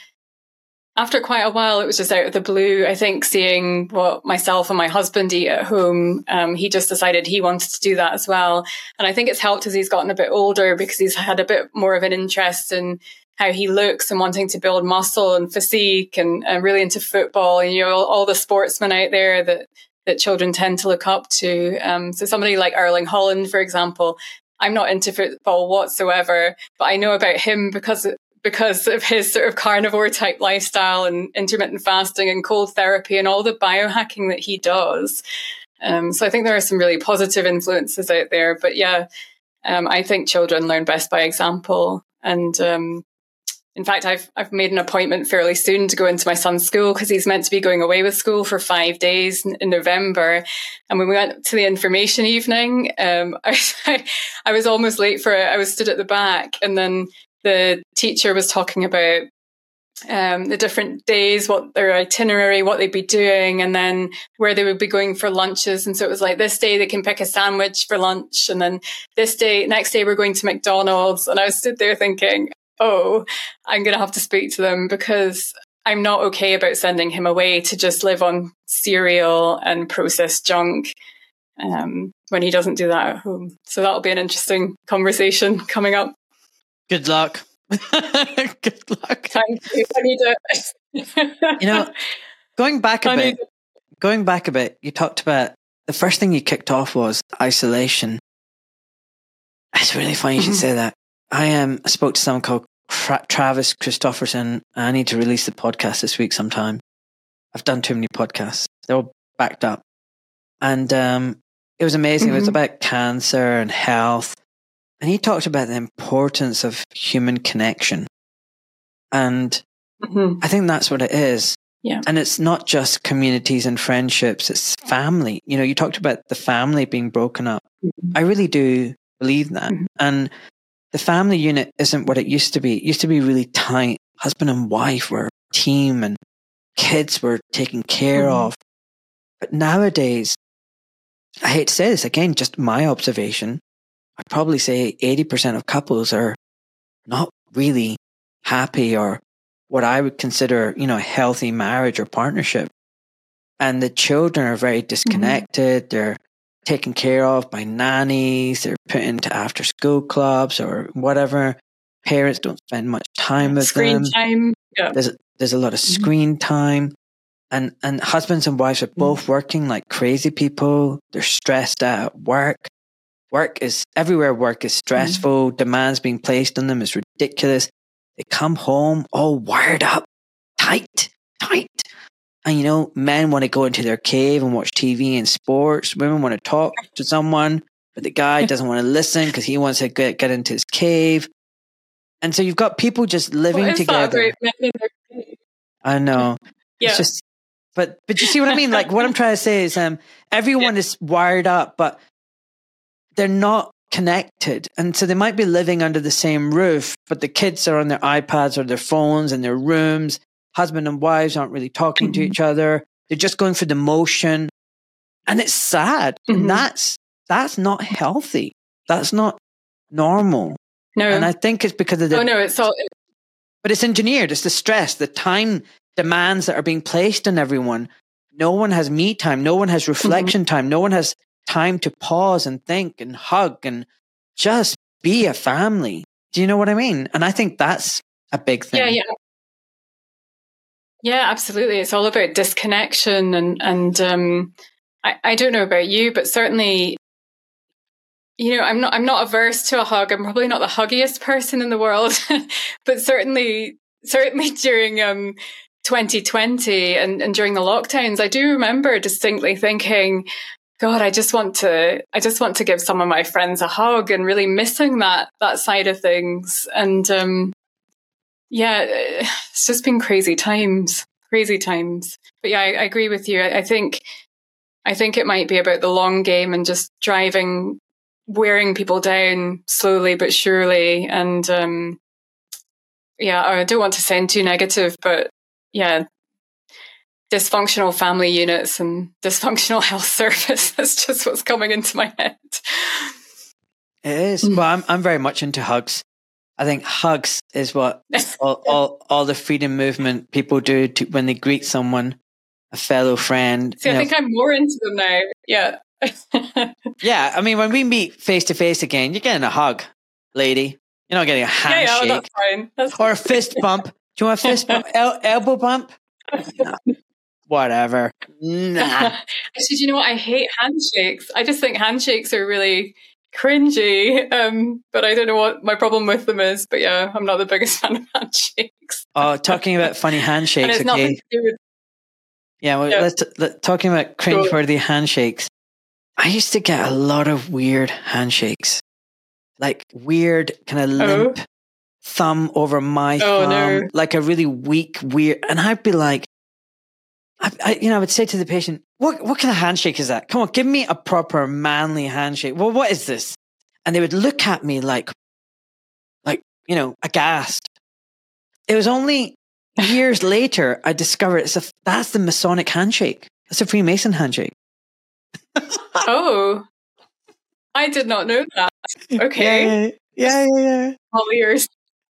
Speaker 2: after quite a while, it was just out of the blue. I think seeing what myself and my husband eat at home, um, he just decided he wanted to do that as well. And I think it's helped as he's gotten a bit older because he's had a bit more of an interest in how he looks and wanting to build muscle and physique and, and really into football and you know all, all the sportsmen out there that that children tend to look up to. Um, so somebody like Erling Haaland, for example, I'm not into football whatsoever, but I know about him because because of his sort of carnivore type lifestyle and intermittent fasting and cold therapy and all the biohacking that he does. Um, so I think there are some really positive influences out there. But yeah, um, I think children learn best by example. And um, in fact, I've I've made an appointment fairly soon to go into my son's school because he's meant to be going away with school for five days in, November. And when we went to the information evening, um, [laughs] I, I was almost late for it. I was stood at the back, and then the teacher was talking about um, the different days, what their itinerary, what they'd be doing, and then where they would be going for lunches. And so it was like this day they can pick a sandwich for lunch, and then this day, next day we're going to McDonald's. And I stood there thinking, oh, I'm going to have to speak to them because I'm not okay about sending him away to just live on cereal and processed junk um, when he doesn't do that at home. So that'll be an interesting conversation [laughs] coming up.
Speaker 1: Good luck. [laughs] Good luck.
Speaker 2: Thank you. I need it. [laughs]
Speaker 1: You know, going back a
Speaker 2: I
Speaker 1: bit, going back a bit, you talked about the first thing you kicked off was isolation. It's really funny you should
Speaker 2: Mhm.
Speaker 1: say that. I um, I spoke to someone called Tra- Travis Christofferson. I need to release the podcast this week sometime. I've done too many podcasts. They're all backed up. And um, it was amazing. It was
Speaker 2: Mhm.
Speaker 1: about cancer and health. And he talked about the importance of human connection. And
Speaker 2: Mhm.
Speaker 1: I think that's what it is.
Speaker 2: Yeah.
Speaker 1: And it's not just communities and friendships, it's family. You know, you talked about the family being broken up. I really do believe that.
Speaker 2: Mhm.
Speaker 1: And the family unit isn't what it used to be. It used to be really tight. Husband and wife were a team and kids were taken care
Speaker 2: Mhm.
Speaker 1: of. But nowadays, I hate to say this again, just my observation, I'd probably say 80% of couples are not really happy or what I would consider, you know, a healthy marriage or partnership. And the children are very disconnected. They're taken care of by nannies. They're put into after school clubs or whatever. Parents don't spend much time with
Speaker 2: Screen
Speaker 1: them.
Speaker 2: time. Yeah.
Speaker 1: There's there's a lot of
Speaker 2: Mhm.
Speaker 1: screen time, and and husbands and wives are both working like crazy people. They're stressed out at work. Work is everywhere. Work is stressful. Demands being placed on them is ridiculous. They come home all wired up, tight, tight. And you know, men want to go into their cave and watch TV and sports. Women want to talk to someone, but the guy [laughs] doesn't want to listen because he wants to get, get into his cave. And so you've got people just living
Speaker 2: that
Speaker 1: together.
Speaker 2: about men in their cave?
Speaker 1: I know.
Speaker 2: Yeah.
Speaker 1: It's just but but you see what I mean? Like what I'm trying to say is, um, everyone yeah. is wired up, but they're not connected, and so they might be living under the same roof, but the kids are on their iPads or their phones in their rooms. Husband and wives aren't really talking mm-hmm. to each other. They're just going for the motion, and it's sad. Mm-hmm. And that's that's not healthy. That's not normal.
Speaker 2: No,
Speaker 1: and I think it's because of the.
Speaker 2: Oh no, it's all.
Speaker 1: But it's engineered. It's the stress, the time demands that are being placed on everyone. No one has me time. No one has mm-hmm. reflection mm-hmm. time. No one has time to pause and think and hug and just be a family. Do you know what I mean? And I think that's a big thing.
Speaker 2: Yeah, yeah. Yeah, absolutely. It's all about disconnection and and um I, I don't know about you, but certainly you know, I'm not I'm not averse to a hug. I'm probably not the huggiest person in the world, [laughs] but certainly certainly during um 2020 and, and during the lockdowns, I do remember distinctly thinking, God, I just want to, I just want to give some of my friends a hug and really missing that, that side of things. And, um, yeah, it's just been crazy times, crazy times. But yeah, I, I agree with you. I, I think, I think it might be about the long game and just driving, wearing people down slowly but surely. And, um, yeah, I don't want to sound too negative, but yeah, dysfunctional family units and dysfunctional [laughs] health service. That's just what's coming into my head.
Speaker 1: It is. Mm. Well, I'm I'm very much into hugs. I think hugs is what [laughs] all, all, all the freedom movement people do to, when they greet someone, a fellow friend.
Speaker 2: See, I know. think I'm more into them now. Yeah. [laughs]
Speaker 1: yeah. I mean, when we meet face to face again, you're getting a hug, lady. You're not getting a handshake yeah, yeah, that's fine. That's or a fist bump. Do you want a fist bump? El- elbow bump? No. Whatever. [laughs] Nah.
Speaker 2: Actually, do you know what? I hate handshakes. I just think handshakes are really cringy. Um, but I don't know what my problem with them is. But yeah, I'm not the biggest [laughs] fan of handshakes.
Speaker 1: Oh, talking about funny handshakes. okay. With- yeah, well, yeah. let's let, talking about cringeworthy handshakes. I used to get a lot of weird handshakes, like weird kind of limp. Oh thumb over my oh, thumb, no. like a really weak, weird. And I'd be like, I, I, you know, I would say to the patient, what, what kind of handshake is that? Come on, give me a proper manly handshake. Well, what is this? And they would look at me like, like, you know, aghast. It was only years [laughs] later I discovered it's a, that's the Masonic handshake. That's a Freemason handshake. [laughs]
Speaker 2: oh, I did not know that. [laughs] Okay.
Speaker 1: Yeah, yeah, yeah. yeah.
Speaker 2: All ears.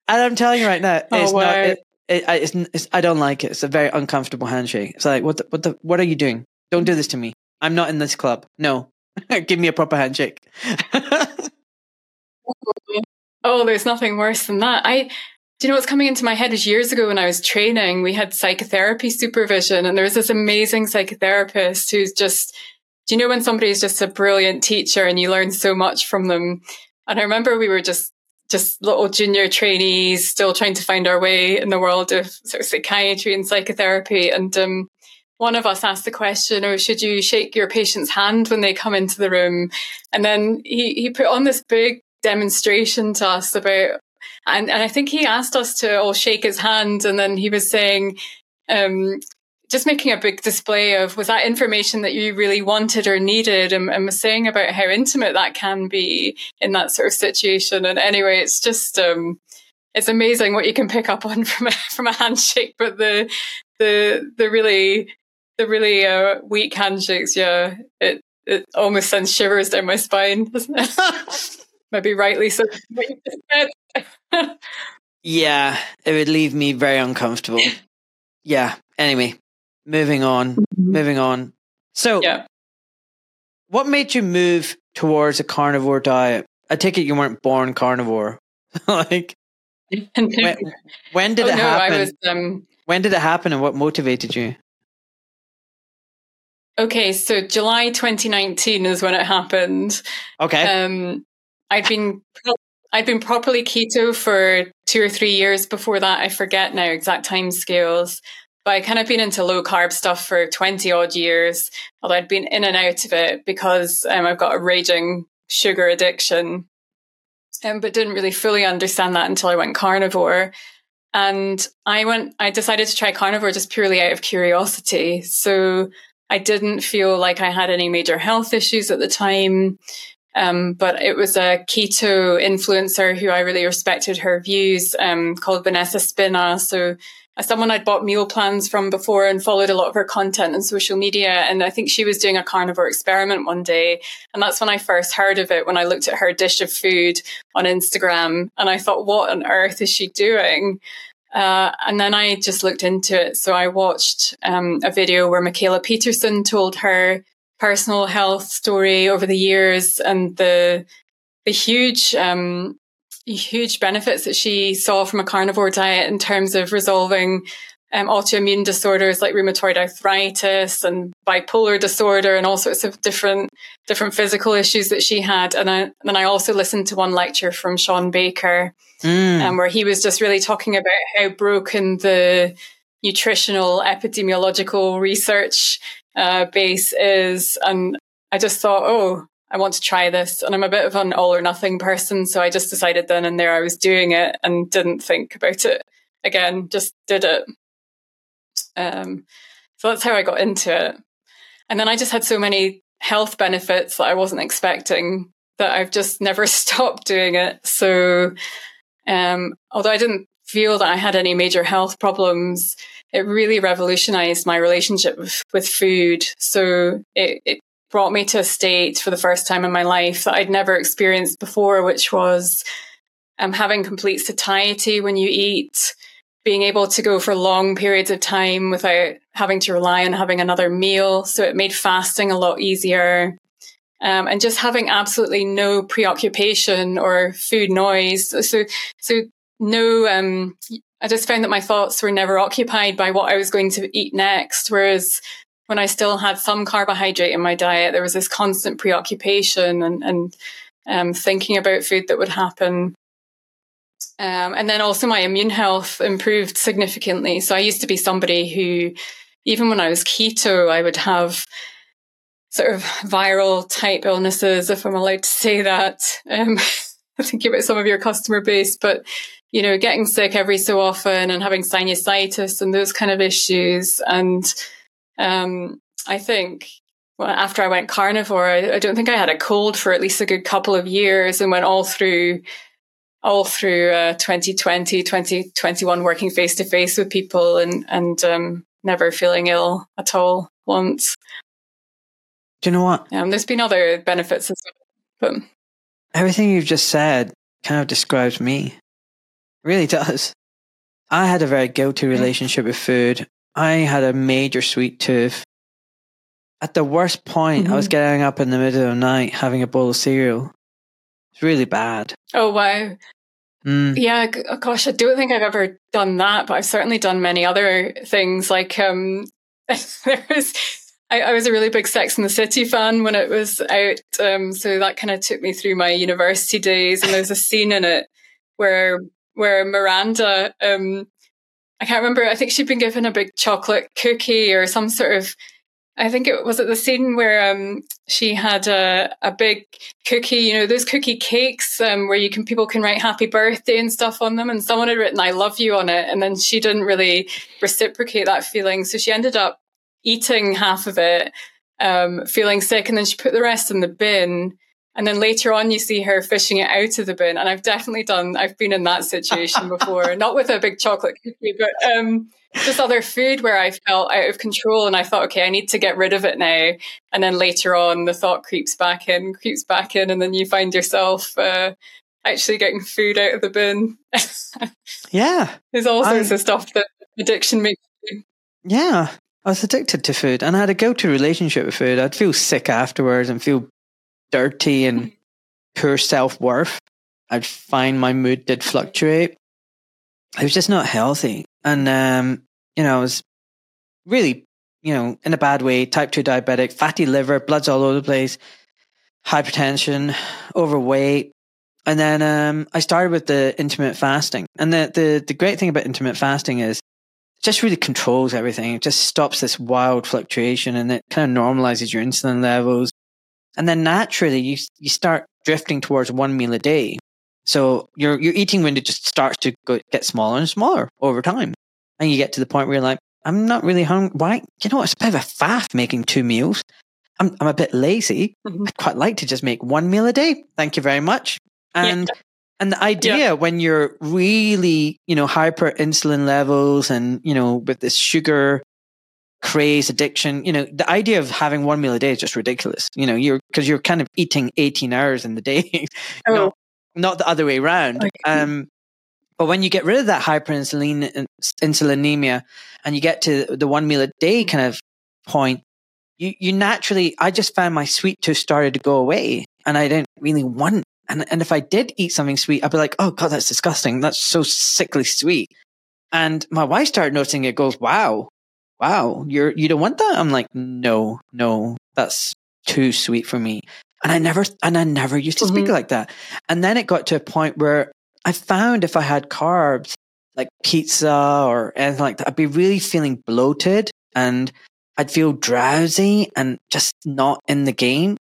Speaker 1: And I'm telling you right now, oh, it's not. It, it, it's, it's, I don't like it. It's a very uncomfortable handshake. It's like, what the, what the, what are you doing? Don't do this to me. I'm not in this club. No, [laughs] give me a proper handshake. [laughs]
Speaker 2: oh, there's nothing worse than that. I, do you know what's coming into my head is years ago when I was training, we had psychotherapy supervision and there was this amazing psychotherapist who's just, do you know when somebody is just a brilliant teacher and you learn so much from them? And I remember we were just just little junior trainees still trying to find our way in the world of sort of psychiatry and psychotherapy. And um, one of us asked the question, "Oh, should you shake your patient's hand when they come into the room?" And then he he put on this big demonstration to us about, and and I think he asked us to all shake his hand, and then he was saying. Um, just making a big display of was that information that you really wanted or needed? And, and, was saying about how intimate that can be in that sort of situation. And anyway it's just um, it's amazing what you can pick up on [laughs] from a, from a handshake. But the the the really the really uh, weak handshakes yeah it it almost sends shivers down my spine [laughs] doesn't it? Maybe rightly so. [laughs]
Speaker 1: Yeah it would leave me very uncomfortable. Yeah anyway moving on, mm-hmm. moving on. So,
Speaker 2: yeah.
Speaker 1: what made you move towards a carnivore diet? I take it you weren't born carnivore. [laughs] like, when, [laughs] when, did oh, it no, happen? Was, um, when did it happen, and what motivated you?
Speaker 2: Okay, so July 2019 is when it happened.
Speaker 1: Okay.
Speaker 2: Um, I'd been I'd been properly keto for two or three years before that. I forget now exact time scales. But I kind of been into low carb stuff for 20 odd years, although I'd been in and out of it because um, I've got a raging sugar addiction, um, but didn't really fully understand that until I went carnivore. And I went, I decided to try carnivore just purely out of curiosity. So I didn't feel like I had any major health issues at the time. Um, but it was a keto influencer who I really respected her views, um, called Vanessa Spina. So as someone I'd bought meal plans from before and followed a lot of her content on social media. And I think she was doing a carnivore experiment one day. And that's when I first heard of it, when I looked at her dish of food on Instagram. And I thought, what on earth is she doing? Uh, and then I just looked into it. So I watched um, a video where Mikhaila Peterson told her personal health story over the years and the the huge um, huge benefits that she saw from a carnivore diet in terms of resolving um, autoimmune disorders like rheumatoid arthritis and bipolar disorder and all sorts of different different physical issues that she had. And I, then I also listened to one lecture from Shawn Baker, mm. um, where he was just really talking about how broken the nutritional epidemiological research uh, base is. And I just thought, oh, I want to try this. And I'm a bit of an all or nothing person. So I just decided then and there I was doing it and didn't think about it again, just did it. Um, so that's how I got into it. And then I just had so many health benefits that I wasn't expecting that I've just [laughs] never stopped doing it. So, um, although I didn't feel that I had any major health problems, it really revolutionized my relationship with, with food. So it, it brought me to a state for the first time in my life that I'd never experienced before, which was um, having complete satiety when you eat, being able to go for long periods of time without having to rely on having another meal. So it made fasting a lot easier. Um, and just having absolutely no preoccupation or food noise. So, so no, um, I just found that my thoughts were never occupied by what I was going to eat next. Whereas when I still had some carbohydrate in my diet, there was this constant preoccupation and, and um, thinking about food that would happen. Um, and then also my immune health improved significantly. So I used to be somebody who, even when I was keto, I would have sort of viral type illnesses, if I'm allowed to say that. Um, [laughs] thinking about some of your customer base, but you know, getting sick every so often and having sinusitis and those kind of issues. And um, I think well, after I went carnivore, I, I, don't think I had a cold for at least a good couple of years and went all through all through uh, 2020, 2021 working face to face with people and, and um, never feeling ill at all once.
Speaker 1: Do you know what?
Speaker 2: Um, there's been other benefits as well. But...
Speaker 1: Everything you've just said kind of describes me. It really does. I had a very guilty relationship with food. I had a major sweet tooth. At the worst point, mm-hmm. I was mm-hmm. getting up in the middle of the night having a bowl of cereal. It's really bad.
Speaker 2: Oh, wow. Mm. Yeah, oh gosh, I don't think I've ever done that, but I've certainly done many other things. Like, um, [laughs] there was, I, I, was a really big Sex and the City fan when it was out. Um, so that kind of took me through my university days. And there's a scene in it where, where Miranda, um, I can't remember, I think she'd been given a big chocolate cookie or some sort of I think it was at the scene where um, she had a, a big cookie, you know, those cookie cakes um, where you can people can write happy birthday and stuff on them, and someone had written "I love you" on it, and then she didn't really reciprocate that feeling, so she ended up eating half of it, um, feeling sick, and then she put the rest in the bin. And then later on, you see her fishing it out of the bin. And I've definitely done, I've been in that situation before, [laughs] not with a big chocolate cookie, but um, just other food where I felt out of control and I thought, okay, I need to get rid of it now. And then later on, the thought creeps back in, creeps back in, and then you find yourself uh, actually getting food out of the bin. [laughs]
Speaker 1: yeah.
Speaker 2: There's all sorts I, of stuff that addiction makes you.
Speaker 1: Yeah. I was addicted to food and I had a go to relationship with food. I'd feel sick afterwards and feel dirty and poor self worth. I'd find my mood did fluctuate. It was just not healthy. And, um, you know, I was really, you know, in a bad way, type 2 diabetic, fatty liver, blood's all over the place, hypertension, overweight. And then um, I started with the intermittent fasting. And the, the, the great thing about intermittent fasting is it just really controls everything. It just stops this wild fluctuation and it kind of normalizes your insulin levels. And then naturally you, you start drifting towards one meal a day. So your your eating window just starts to go, get smaller and smaller over time, and you get to the point where you're like, I'm not really hungry. Why? You know, it's a bit of a faff making two meals. I'm I'm a bit lazy. Mm-hmm. I'd quite like to just make one meal a day. Thank you very much. And yeah. and the idea yeah. when you're really you know hyper insulin levels and you know with this sugar craze addiction you know the idea of having one meal a day is just ridiculous. You know you're because you're kind of eating 18 hours in the day [laughs] oh. know, not the other way around. Okay. um but when you get rid of that hyperinsulin insulinemia and you get to the one meal a day kind of point you you naturally i just found my sweet tooth started to go away and i didn't really want and and if i did eat something sweet i'd be like oh god that's disgusting. That's so sickly sweet. And my wife started noticing it goes wow wow, you're, you don't want that? I'm like, no, no, that's too sweet for me. And I never, and I never used to mm-hmm. speak like that. And then it got to a point where I found if I had carbs, like pizza or anything like that, I'd be really feeling bloated and I'd feel drowsy and just not in the game.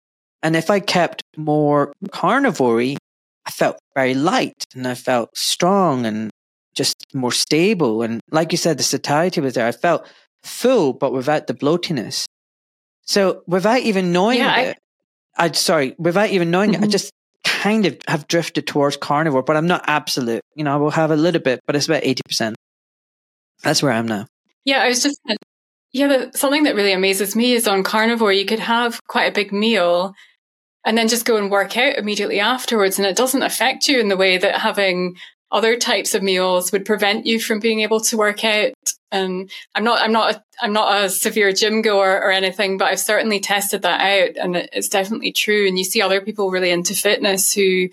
Speaker 1: And if I kept more carnivory, I felt very light and I felt strong and just more stable. And like you said, the satiety was there. I felt full, but without the bloatiness. So without even knowing yeah, it, I, I sorry, without even knowing mm-hmm. it, I mm-hmm. just kind of have drifted towards carnivore, but I'm not absolute. You know, I will have a little bit, but it's about 80%. That's where I am now.
Speaker 2: Yeah, I was just, yeah, the, something that really amazes me is on carnivore, you could have quite a big meal and then just go and work out immediately afterwards. And it doesn't affect you in the way that having other types of meals would prevent you from being able to work out. And I'm not, I'm not, a, I'm not a severe gym goer or anything, but I've certainly tested that out, and it's definitely true. And you see other people really into fitness who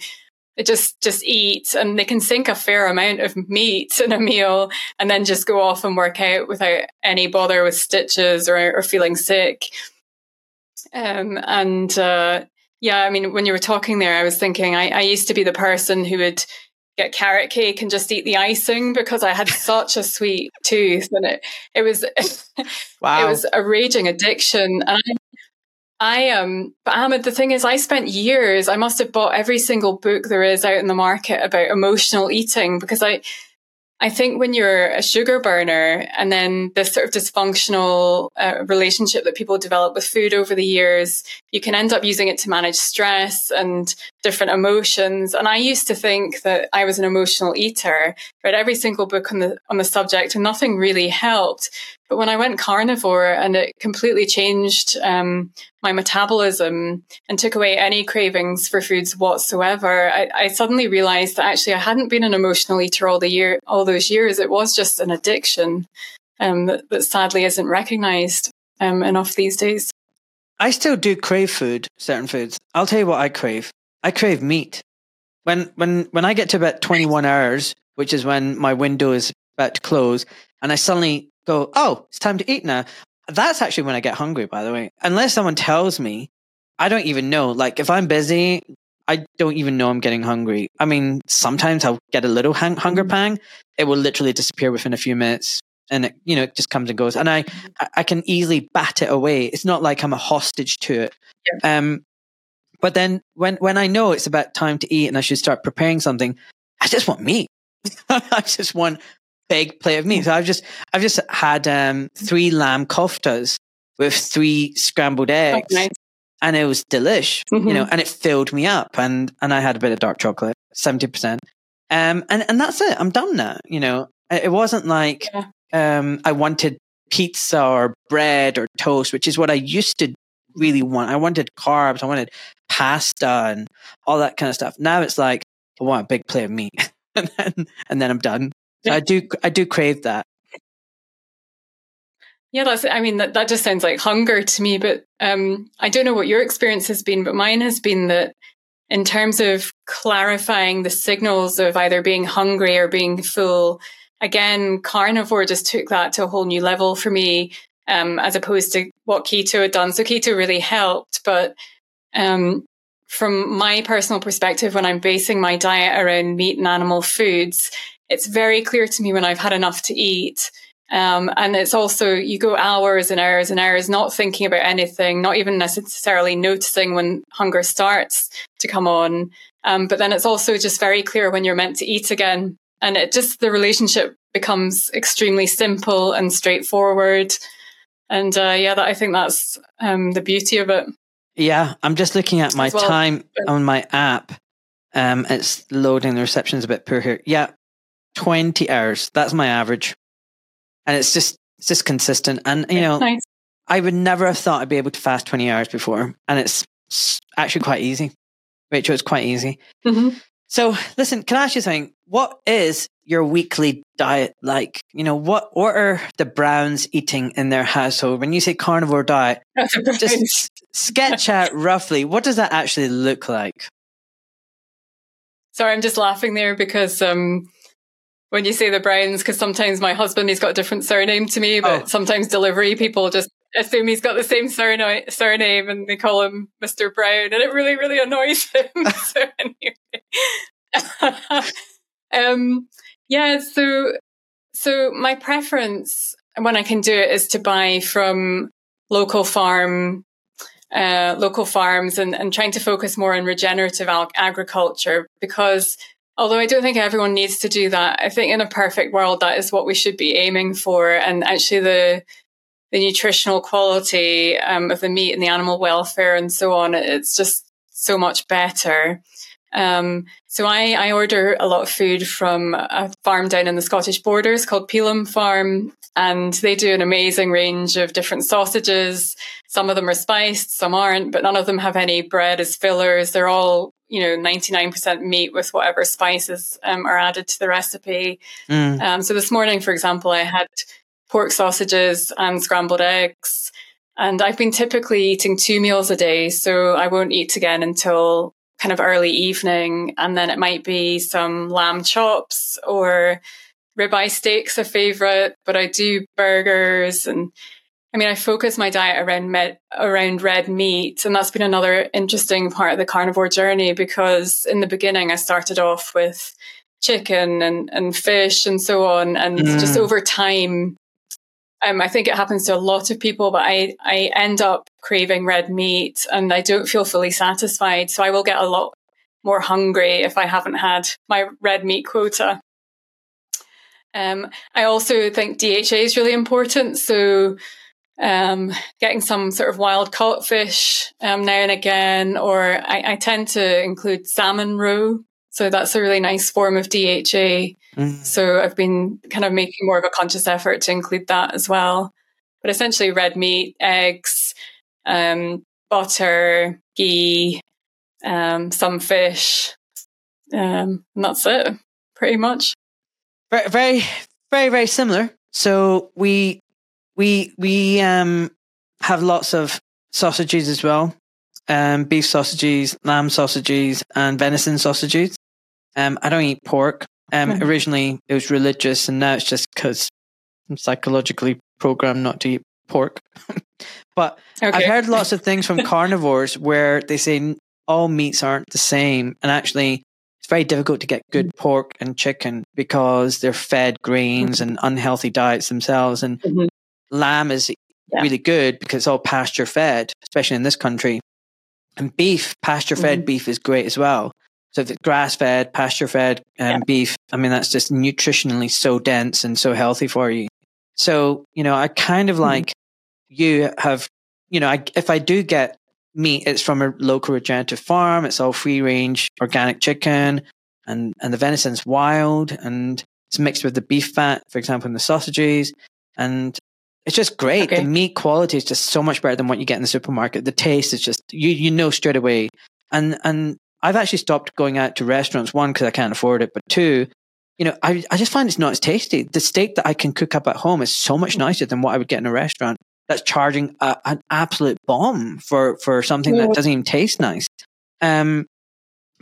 Speaker 2: just just eat and they can sink a fair amount of meat in a meal and then just go off and work out without any bother with stitches or, or feeling sick. Um, and uh, yeah, I mean, when you were talking there, I was thinking I, I used to be the person who would get carrot cake and just eat the icing because I had [laughs] such a sweet tooth and it it was [laughs] wow. it was a raging addiction and I, I um but Ahmed the thing is I spent years I must have bought every single book there is out in the market about emotional eating because I I think when you're a sugar burner and then this sort of dysfunctional uh, relationship that people develop with food over the years, you can end up using it to manage stress and different emotions. And I used to think that I was an emotional eater, read every single book on the, on the subject and nothing really helped. But when I went carnivore and it completely changed um, my metabolism and took away any cravings for foods whatsoever, I, I, suddenly realized that actually I hadn't been an emotional eater all the year, all those years. It was just an addiction um, that, that, sadly isn't recognized um, enough these days.
Speaker 1: I still do crave food, certain foods. I'll tell you what I crave. I crave meat. When when when I get to about twenty one hours, which is when my window is about to close, and I suddenly go, oh, it's time to eat now. That's actually when I get hungry, by the way. Unless someone tells me, I don't even know. Like if I'm busy, I don't even know I'm getting hungry. I mean, sometimes I'll get a little hang- hunger mm-hmm. pang. It will literally disappear within a few minutes and it, you know, it just comes and goes. And I, I can easily bat it away. It's not like I'm a hostage to it. Yeah. Um, but then when, when I know it's about time to eat and I should start preparing something, I just want meat. [laughs] I just want big plate of meat. So I've just I've just had um, three lamb koftas with three scrambled eggs, nice. and it was delish. Mm-hmm. You know, and it filled me up, and and I had a bit of dark chocolate, seventy percent. Um, and and that's it. I'm done now. You know, it wasn't like yeah. um, I wanted pizza or bread or toast, which is what I used to really want. I wanted carbs. I wanted pasta and all that kind of stuff. Now it's like I want a big plate of meat, [laughs] and then and then I'm done. I do, I do crave that.
Speaker 2: Yeah, that's. I mean, that that just sounds like hunger to me. But um, I don't know what your experience has been, but mine has been that in terms of clarifying the signals of either being hungry or being full. Again, carnivore just took that to a whole new level for me, um, as opposed to what keto had done. So keto really helped, but um, from my personal perspective, when I'm basing my diet around meat and animal foods, it's very clear to me when I've had enough to eat Um, and it's also, you go hours and hours and hours not thinking about anything, not even necessarily noticing when hunger starts to come on. Um, but then it's also just very clear when you're meant to eat again. And it just, the relationship becomes extremely simple and straightforward. And uh, yeah, that, I think that's um, the beauty of it.
Speaker 1: Yeah, I'm just looking at my well, time on my app. Um, it's loading. The reception's a bit poor here. Yeah, 20 hours. That's my average and it's just it's just consistent. And you know, nice. I would never have thought I'd be able to fast twenty hours before, and it's actually quite easy. Rachel, it's quite easy. Mm-hmm. So, listen, can I ask you something? What is your weekly diet like? You know, what what are the Browns eating in their household? When you say carnivore diet, just sketch out roughly what does that actually look like?
Speaker 2: Sorry, I'm just laughing there because um, when you say the Browns, because sometimes my husband, he's got a different surname to me, but oh. sometimes delivery people just assume he's got the same surname, surname and they call him Mr. Brown, and it really, really annoys [laughs] him. [laughs] so anyway, [laughs] um, yeah. So, so my preference when I can do it is to buy from local farm, uh, local farms, and, and trying to focus more on regenerative agriculture because Although I don't think everyone needs to do that. I think in a perfect world, that is what we should be aiming for. And actually, the the nutritional quality um, of the meat and the animal welfare and so on, it's just so much better. Um, so I, I, order a lot of food from a farm down in the Scottish borders called Peelham Farm, and they do an amazing range of different sausages. Some of them are spiced, some aren't, but none of them have any bread as fillers. They're all you know, 99% meat with whatever spices um, are added to the recipe. Mm. Um, so this morning, for example, I had pork sausages and scrambled eggs. And I've been typically eating two meals a day. So I won't eat again until kind of early evening. And then it might be some lamb chops or ribeye steaks, a favorite, but I do burgers and I mean, I focus my diet around med- around red meat, and that's been another interesting part of the carnivore journey because in the beginning I started off with chicken and, and fish and so on, and mm. just over time, um, I think it happens to a lot of people, but I I end up craving red meat, and I don't feel fully satisfied, so I will get a lot more hungry if I haven't had my red meat quota. Um, I also think DHA is really important, so um, getting some sort of wild caught fish um, now and again, or I, I, tend to include salmon roe. So that's a really nice form of DHA. Mm. So I've been kind of making more of a conscious effort to include that as well. But essentially, red meat, eggs, um, butter, ghee, um, some fish, um, and that's it, pretty much.
Speaker 1: Very, very, very, very similar. So we we we um have lots of sausages as well. Um, beef sausages, lamb sausages, and venison sausages. Um, I don't eat pork. Um, originally it was religious, and now it's just because I'm psychologically programmed not to eat pork. [laughs] but okay. I've heard lots of things from [laughs] carnivores where they say all meats aren't the same, and actually it's very difficult to get good mm-hmm. pork and chicken because they're fed grains mm-hmm. and unhealthy diets themselves, and mm-hmm lamb is yeah. really good because it's all pasture fed, especially in this country. And beef, pasture fed mm-hmm. beef is great as well. So it's grass fed, pasture fed um, yeah. beef, I mean, that's just nutritionally so dense and so healthy for you. So, you know, I kind of mm-hmm. like you have, you know, I, if I do get meat, it's from a local regenerative farm. It's all free range organic chicken and, and the venison's wild and it's mixed with the beef fat, for example, in the sausages. And it's just great. Okay. The meat quality is just so much better than what you get in the supermarket. The taste is just you you know straight away. And and I've actually stopped going out to restaurants. One because I can't afford it, but two, you know, I I just find it's not as tasty. The steak that I can cook up at home is so much nicer than what I would get in a restaurant. That's charging a, an absolute bomb for for something yeah. that doesn't even taste nice. Um,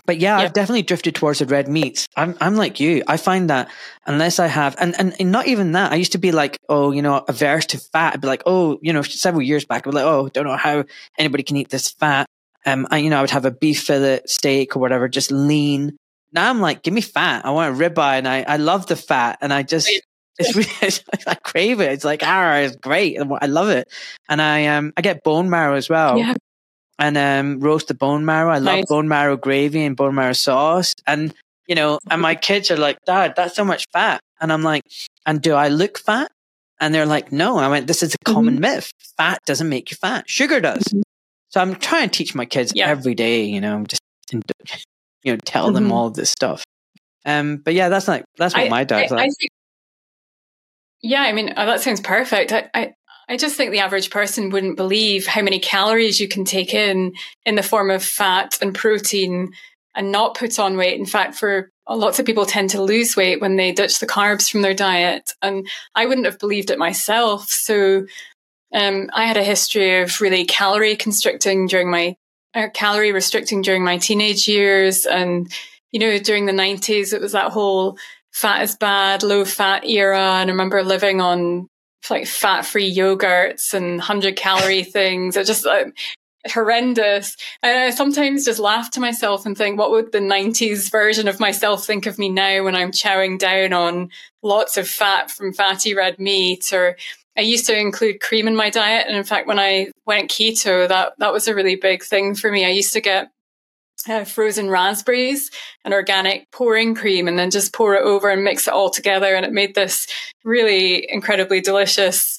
Speaker 1: but yeah, I've definitely drifted towards the red meats. I'm I'm like you. I find that unless I have and, and, and not even that, I used to be like, oh, you know, averse to fat. I'd be like, oh, you know, several years back, I'd be like, oh, don't know how anybody can eat this fat. Um, I, you know, I would have a beef fillet steak or whatever, just lean. Now I'm like, give me fat. I want a ribeye and I, I love the fat and I just [laughs] It's really, I crave it. It's like, ah, it's great. I love it. And I, um, I get bone marrow as well.
Speaker 2: Yeah.
Speaker 1: And, um, roast the bone marrow. I love
Speaker 2: Nice.
Speaker 1: bone marrow gravy and bone marrow sauce. And, you know, and my kids are like, dad, that's so much fat. And I'm like, and do I look fat? And they're like, no. I went, this is a
Speaker 2: Mm-hmm.
Speaker 1: common myth. Fat doesn't make you fat. Sugar does.
Speaker 2: Mhm.
Speaker 1: So I'm trying to teach my kids
Speaker 2: Yeah.
Speaker 1: every day, you know, just, you know, tell them
Speaker 2: Mhm.
Speaker 1: all of this stuff. Um, but yeah, that's like, that's what
Speaker 2: I-
Speaker 1: my dad's
Speaker 2: I,
Speaker 1: like.
Speaker 2: I think, yeah, I mean, uh, that sounds perfect. I, I, I just think the average person wouldn't believe how many calories you can take in in the form of fat and protein and not put on weight. In fact, for lots of people tend to lose weight when they ditch the carbs from their diet. And I wouldn't have believed it myself. So um, I had a history of really calorie constricting during my uh, calorie restricting during my teenage years. And, you know, during the 90s, it was that whole fat is bad, low fat era. And I remember living on like fat free yogurts and 100 calorie [laughs] things. It just uh, horrendous. And I sometimes just laugh to myself and think, what would the 90s version of myself think of me now when I'm chowing down on lots of fat from fatty red meat or I used to include cream in my diet. And in fact, when I went keto, that, that was a really big thing for me. I used to get uh, frozen raspberries and organic pouring cream and then just pour it over and mix it all together. And it made this really incredibly delicious,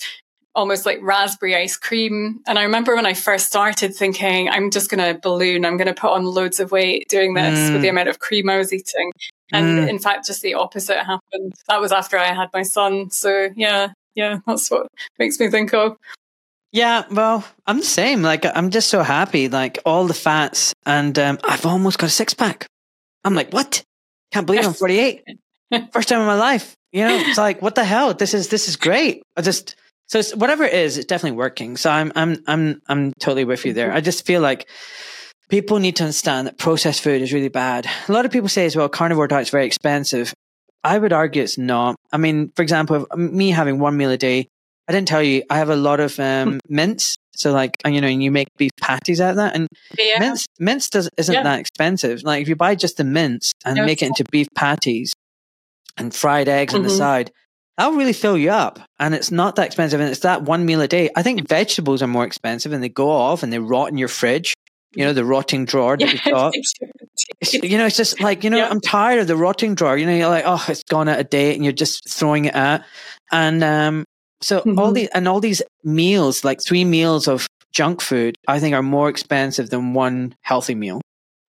Speaker 2: almost like raspberry ice cream. And I remember when I first started thinking, I'm just going to balloon, I'm going to put on loads of weight doing this
Speaker 1: Mm.
Speaker 2: with the amount of cream I was eating. And
Speaker 1: Mm.
Speaker 2: in fact, just the opposite happened. That was after I had my son. So yeah, yeah, [laughs] that's what makes me think of.
Speaker 1: Yeah, well, I'm the same. Like, I'm just so happy. Like, all the fats, and um, I've almost got a six pack. I'm like, what? Can't believe I'm [laughs] 48. First time in my life. You know, it's like, what the hell? This is this is great. I just so it's, whatever it is, it's definitely working. So I'm I'm I'm I'm totally with you there. I just feel like people need to understand that processed food is really bad. A lot of people say as well, carnivore diet's very expensive. I would argue it's not. I mean, for example, me having one meal a day, I didn't tell you, I have a lot of um, [laughs] mince. So, like, you know, and you make beef patties out of that. And
Speaker 2: Yeah.
Speaker 1: mince, mince does, isn't
Speaker 2: Yeah.
Speaker 1: that expensive. Like, if you buy just the mince and
Speaker 2: No,
Speaker 1: make it into beef patties and fried eggs on the
Speaker 2: Mhm.
Speaker 1: side, that'll really fill you up. And it's not that expensive. And it's that one meal a day. I think vegetables are more expensive and they go off and they rot in your fridge. You know, the rotting drawer that
Speaker 2: Yeah,
Speaker 1: you've [laughs] got. You know, it's just like, you know,
Speaker 2: Yeah.
Speaker 1: I'm tired of the rotting drawer. You know, you're like, oh, it's gone out of date and you're just throwing it out. And um, so all
Speaker 2: Mhm.
Speaker 1: these and all these meals, like three meals of junk food, I think are more expensive than one healthy meal.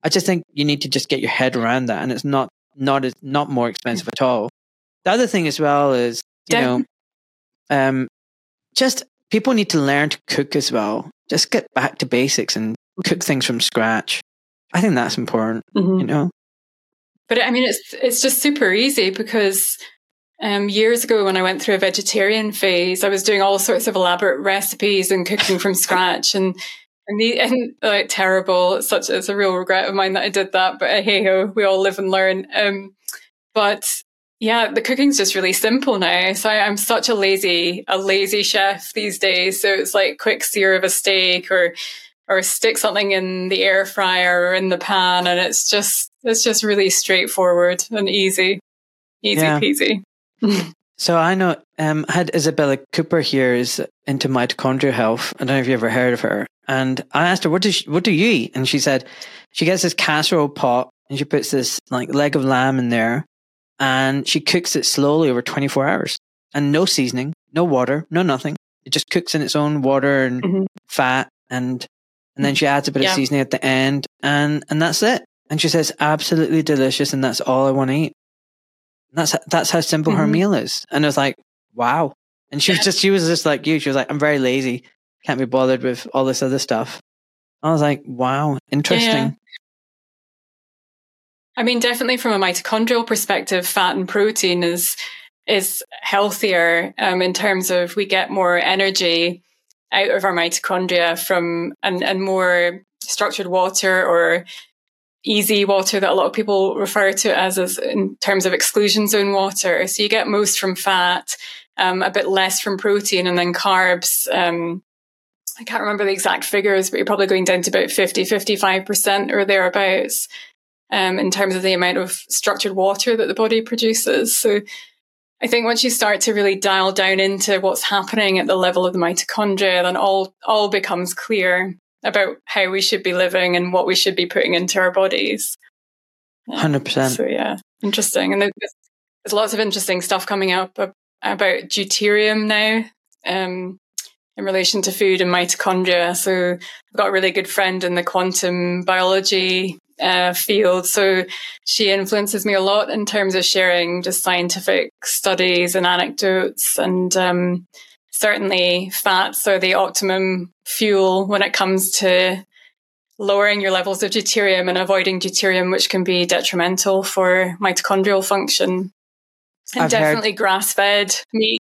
Speaker 1: I just think you need to just get your head around that and it's not not as not more expensive at all. The other thing as well is, you know, um just people need to learn to cook as well. Just get back to basics and cook things from scratch. I think that's important,
Speaker 2: Mhm.
Speaker 1: you know.
Speaker 2: But I mean, it's it's just super easy because um, years ago when I went through a vegetarian phase, I was doing all sorts of elaborate recipes and cooking from scratch, and and the and like terrible. It's such it's a real regret of mine that I did that. But uh, hey ho, we all live and learn. Um, but yeah, the cooking's just really simple now. So I, I'm such a lazy a lazy chef these days. So it's like quick sear of a steak or or stick something in the air fryer or in the pan and it's just it's just really straightforward and easy easy
Speaker 1: Yeah.
Speaker 2: peasy [laughs]
Speaker 1: So I know um I had Isabella Cooper here is into mitochondrial health. I don't know if you ever heard of her. And I asked her, what does what do you eat? And she said she gets this casserole pot and she puts this like leg of lamb in there and she cooks it slowly over 24 hours and no seasoning, no water, no nothing. It just cooks in its own water and
Speaker 2: Mhm.
Speaker 1: fat and and then she adds a bit
Speaker 2: Yeah.
Speaker 1: of seasoning at the end and and that's it. And she says absolutely delicious and that's all I want to eat. And that's that's how simple her
Speaker 2: Mhm.
Speaker 1: meal is. And I was like, wow. And she was just she was just like you. She was like, I'm very lazy. Can't be bothered with all this other stuff. I was like, wow, interesting.
Speaker 2: i mean definitely from a mitochondrial perspective fat and protein is is healthier um, in terms of we get more energy out of our mitochondria from and, and more structured water or EZ water that a lot of people refer to as, as in terms of exclusion zone water. So you get most from fat, um, a bit less from protein, and then carbs. Um, I can't remember the exact figures, but you're probably going down to about 50, 55% or thereabouts um, in terms of the amount of structured water that the body produces. So I think once you start to really dial down into what's happening at the level of the mitochondria, then all all becomes clear about how we should be living and what we should be putting into our bodies.
Speaker 1: Hundred percent.
Speaker 2: So yeah, interesting. And there's, there's, lots of interesting stuff coming up about deuterium now. Um, in relation to food and mitochondria. So I've got a really good friend in the quantum biology uh, field. So she influences me a lot in terms of sharing just scientific studies and anecdotes. And um, certainly, fats are the optimum fuel when it comes to lowering your levels of deuterium and avoiding deuterium, which can be detrimental for mitochondrial function. And I've definitely heard... grass fed meat.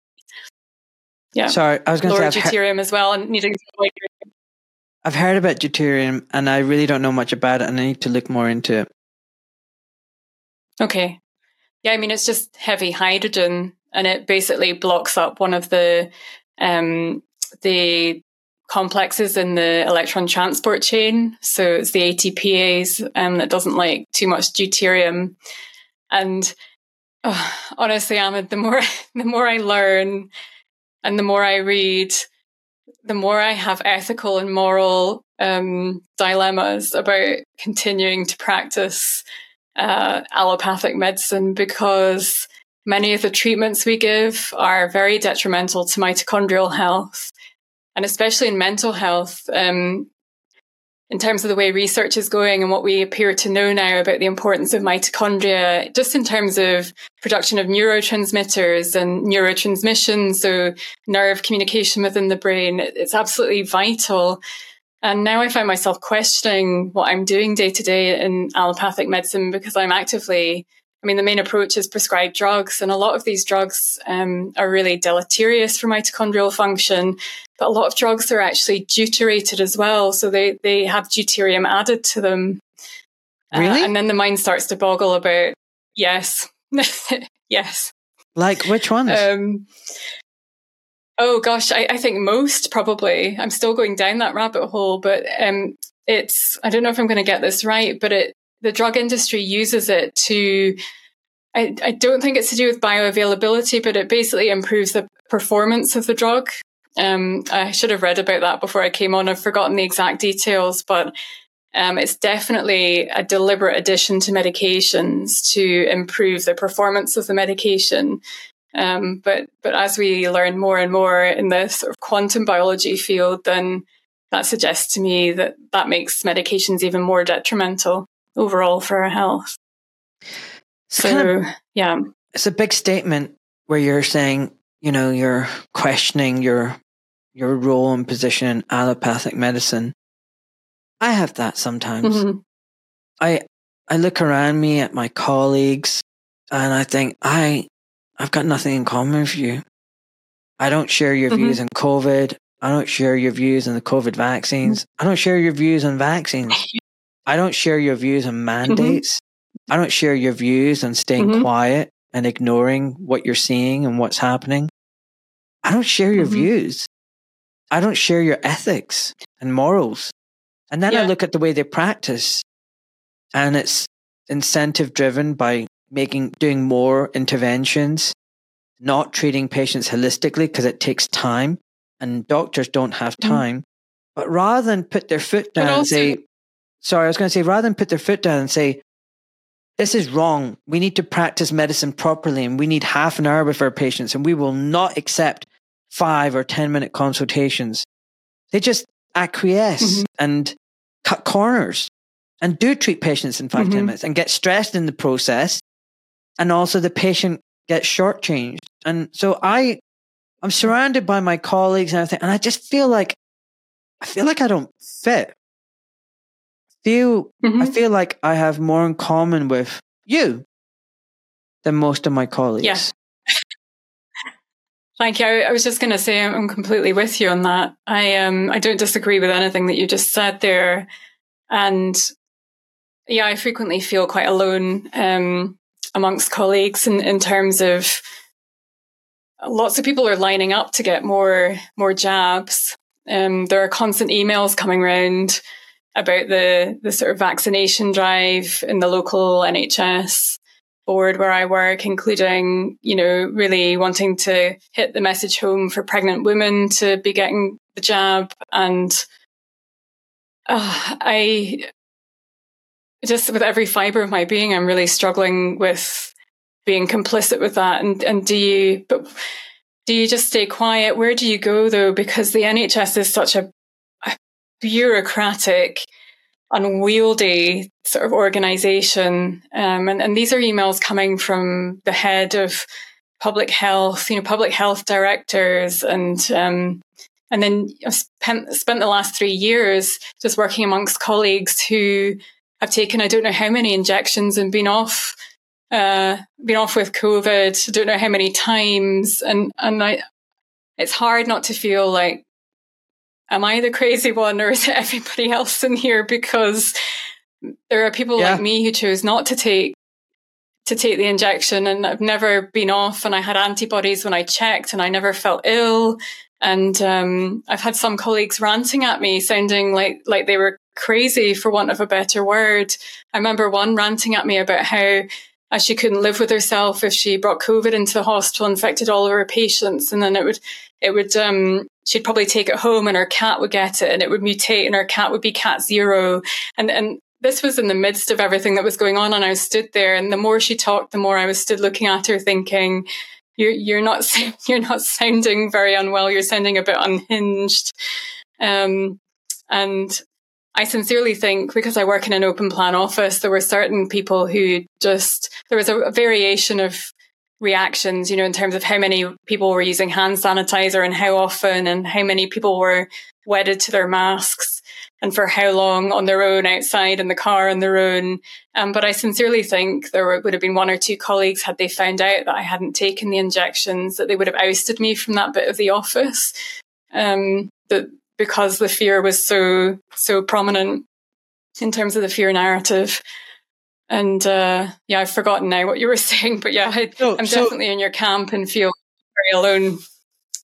Speaker 1: Yeah. Sorry, I was going
Speaker 2: to say deuterium he- as well and needing to avoid
Speaker 1: I've heard about deuterium and I really don't know much about it and I need to look more into it.
Speaker 2: Okay. Yeah, I mean, it's just heavy hydrogen and it basically blocks up one of the, um, the complexes in the electron transport chain. So it's the ATPase um, that doesn't like too much deuterium. And oh, honestly, Ahmed, the more, [laughs] the more I learn and the more I read, the more I have ethical and moral um, dilemmas about continuing to practice uh, allopathic medicine because many of the treatments we give are very detrimental to mitochondrial health. And especially in mental health, um, in terms of the way research is going and what we appear to know now about the importance of mitochondria, just in terms of production of neurotransmitters and neurotransmission, so nerve communication within the brain, it's absolutely vital. And now I find myself questioning what I'm doing day to day in allopathic medicine because I'm actively I mean, the main approach is prescribed drugs, and a lot of these drugs um, are really deleterious for mitochondrial function. But a lot of drugs are actually deuterated as well, so they they have deuterium added to them.
Speaker 1: Uh, really?
Speaker 2: Uh, and then the mind starts to boggle about yes, [laughs] yes.
Speaker 1: Like which ones? Um,
Speaker 2: oh gosh, I, I, think most probably. I'm still going down that rabbit hole, but um, it's I don't know if I'm going to get this right, but it the drug industry uses it to I, I don't think it's to do with bioavailability, but it basically improves the performance of the drug. Um, I should have read about that before I came on. I've forgotten the exact details, but um, it's definitely a deliberate addition to medications to improve the performance of the medication. Um, but but as we learn more and more in the sort of quantum biology field, then that suggests to me that that makes medications even more detrimental overall for our health. So, kind of, yeah.
Speaker 1: It's a big statement where you're saying, you know, you're questioning your your role and position in allopathic medicine. I have that sometimes. Mm-hmm. I I look around me at my colleagues and I think I I've got nothing in common with you. I don't share your mm-hmm. views on COVID. I don't share your views on the COVID vaccines. I don't share your views on vaccines. [laughs] I don't share your views on mm-hmm. mandates. Mm-hmm. I don't share your views on staying mm-hmm. quiet and ignoring what you're seeing and what's happening. I don't share your mm-hmm. views. I don't share your ethics and morals. And then yeah. I look at the way they practice and it's incentive driven by making, doing more interventions, not treating patients holistically because it takes time and doctors don't have mm-hmm. time. But rather than put their foot down also, and say, sorry, I was going to say, rather than put their foot down and say, this is wrong. We need to practice medicine properly and we need half an hour with our patients and we will not accept five or 10 minute consultations. They just acquiesce mm-hmm. and cut corners and do treat patients in 5 mm-hmm. 10 minutes and get stressed in the process. And also the patient gets shortchanged. And so I, I'm surrounded by my colleagues and everything. And I just feel like, I feel like I don't fit feel mm-hmm. I feel like I have more in common with you than most of my colleagues.
Speaker 2: Yeah. [laughs] Thank you. I, I was just going to say I'm completely with you on that. I um I don't disagree with anything that you just said there, and yeah, I frequently feel quite alone um, amongst colleagues in, in terms of lots of people are lining up to get more more jabs. Um, there are constant emails coming around about the the sort of vaccination drive in the local NHS. board where I work, including, you know, really wanting to hit the message home for pregnant women to be getting the jab. And uh, I just, with every fiber of my being, I'm really struggling with being complicit with that. And, and do you, but do you just stay quiet? Where do you go though? Because the NHS is such a, a bureaucratic, unwieldy sort of organization. Um, and, and these are emails coming from the head of public health, you know, public health directors and, um, and then I've spent, spent the last three years just working amongst colleagues who have taken, I don't know how many injections and been off, uh, been off with COVID. I don't know how many times. And, and I, it's hard not to feel like am I the crazy one or is it everybody else in here? Because there are people yeah. like me who chose not to take to take the injection and I've never been off and I had antibodies when I checked and I never felt ill. And um, I've had some colleagues ranting at me, sounding like like they were crazy for want of a better word. I remember one ranting at me about how uh, she couldn't live with herself if she brought COVID into the hospital, infected all of her patients, and then it would it would um, she'd probably take it home and her cat would get it and it would mutate and her cat would be cat zero. And, and this was in the midst of everything that was going on. And I stood there and the more she talked, the more I was stood looking at her thinking, you're, you're not, [laughs] you're not sounding very unwell. You're sounding a bit unhinged. Um, and I sincerely think because I work in an open plan office, there were certain people who just, there was a, a variation of reactions, you know, in terms of how many people were using hand sanitizer and how often and how many people were wedded to their masks and for how long on their own outside in the car on their own. Um, but I sincerely think there would have been one or two colleagues had they found out that I hadn't taken the injections that they would have ousted me from that bit of the office. Um, that because the fear was so, so prominent in terms of the fear narrative. And uh, yeah, I've forgotten now what you were [laughs] saying, but yeah, I, am so definitely in your camp and feel very alone.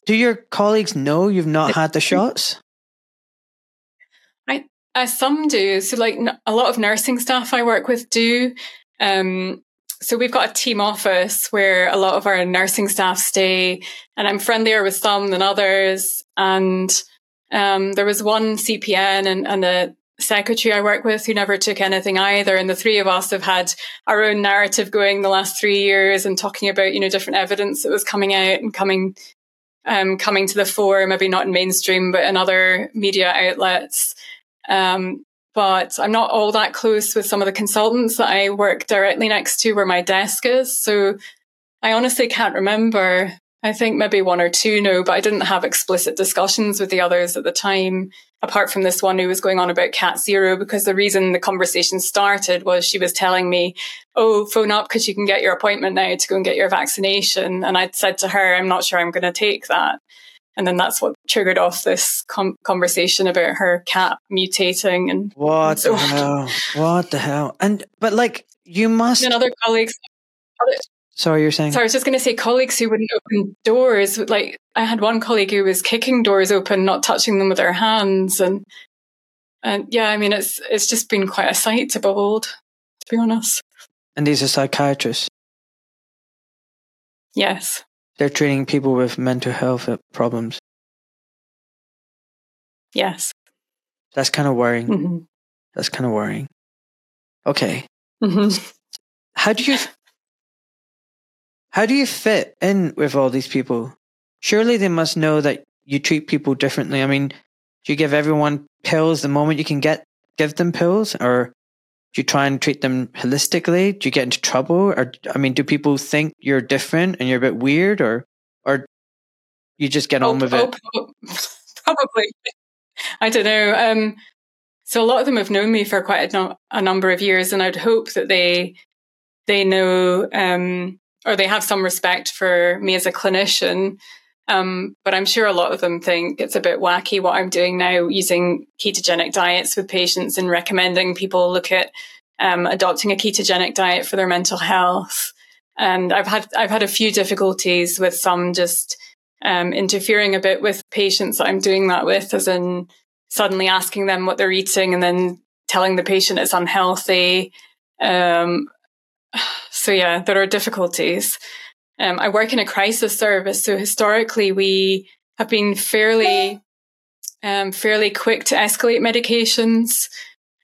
Speaker 1: Do your colleagues know you've not had the shots?
Speaker 2: I, uh, some do. So, like a lot of nursing staff I work with do. Um, so we've got a team office where a lot of our nursing staff stay, and I'm friendlier with some than others. And um, there was one CPN and, and a secretary I work with who never took anything either. And the three of us have had our own narrative going the last three years and talking about, you know, different evidence that was coming out and coming, um, coming to the fore, maybe not in mainstream, but in other media outlets. Um, but I'm not all that close with some of the consultants that I work directly next to where my desk is. So I honestly can't remember. I think maybe one or two know, but I didn't have explicit discussions with the others at the time apart from this one who was going on about cat zero because the reason the conversation started was she was telling me oh phone up because you can get your appointment now to go and get your vaccination. And i'd said to her i'm not sure i'm going to take that. And then that's what triggered off this com- conversation about her cat mutating and
Speaker 1: what so the hell? What the hell? And but like you must
Speaker 2: and other colleagues other,
Speaker 1: Sorry, you're saying.
Speaker 2: So I was just going to say colleagues who wouldn't open doors. Like I had one colleague who was kicking doors open, not touching them with their hands, and and yeah, I mean it's it's just been quite a sight to behold, to be honest.
Speaker 1: And these are psychiatrists.
Speaker 2: Yes.
Speaker 1: They're treating people with mental health problems.
Speaker 2: Yes.
Speaker 1: That's kind of worrying. Mm-hmm. That's kind of worrying. Okay. Mm-hmm. How do you how do you fit in with all these people? Surely they must know that you treat people differently. I mean, do you give everyone pills the moment you can get give them pills, or do you try and treat them holistically? Do you get into trouble, or I mean, do people think you're different and you're a bit weird, or or you just get oh, on with oh,
Speaker 2: it? [laughs] Probably. I don't know. Um, so a lot of them have known me for quite a, no- a number of years, and I'd hope that they they know um, or they have some respect for me as a clinician. Um, but I'm sure a lot of them think it's a bit wacky what I'm doing now, using ketogenic diets with patients and recommending people look at um, adopting a ketogenic diet for their mental health. And I've had I've had a few difficulties with some just um, interfering a bit with patients that I'm doing that with, as in suddenly asking them what they're eating and then telling the patient it's unhealthy. Um, so yeah, there are difficulties. Um, I work in a crisis service, so historically we have been fairly, um, fairly quick to escalate medications.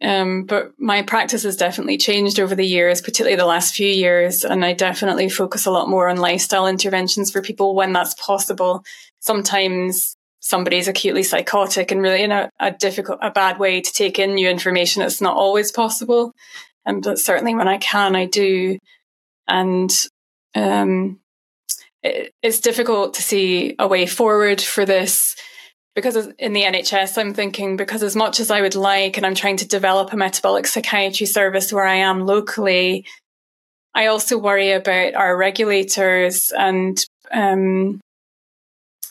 Speaker 2: Um, but my practice has definitely changed over the years, particularly the last few years. And I definitely focus a lot more on lifestyle interventions for people when that's possible. Sometimes somebody's acutely psychotic and really in a, a difficult, a bad way to take in new information. It's not always possible. And but certainly when I can, I do. And, um, it, it's difficult to see a way forward for this because in the NHS, I'm thinking because as much as I would like, and I'm trying to develop a metabolic psychiatry service where I am locally, I also worry about our regulators and um,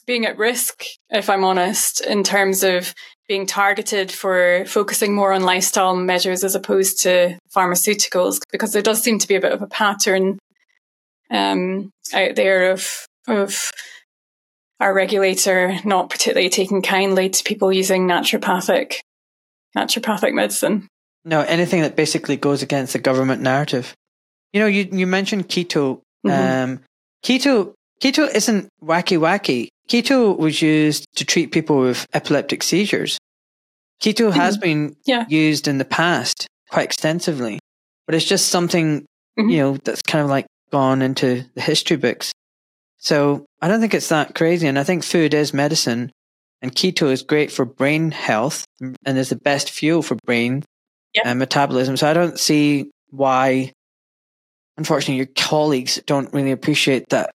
Speaker 2: being at risk, if I'm honest, in terms of being targeted for focusing more on lifestyle measures as opposed to pharmaceuticals, because there does seem to be a bit of a pattern um, out there of of our regulator not particularly taking kindly to people using naturopathic naturopathic medicine.
Speaker 1: No, anything that basically goes against the government narrative. You know, you you mentioned keto. Mm-hmm. Um, keto keto isn't wacky wacky. Keto was used to treat people with epileptic seizures. Keto mm-hmm. has been yeah. used in the past quite extensively, but it's just something mm-hmm. you know that's kind of like gone into the history books. So I don't think it's that crazy. And I think food is medicine and keto is great for brain health and is the best fuel for brain yep. and metabolism. So I don't see why, unfortunately, your colleagues don't really appreciate that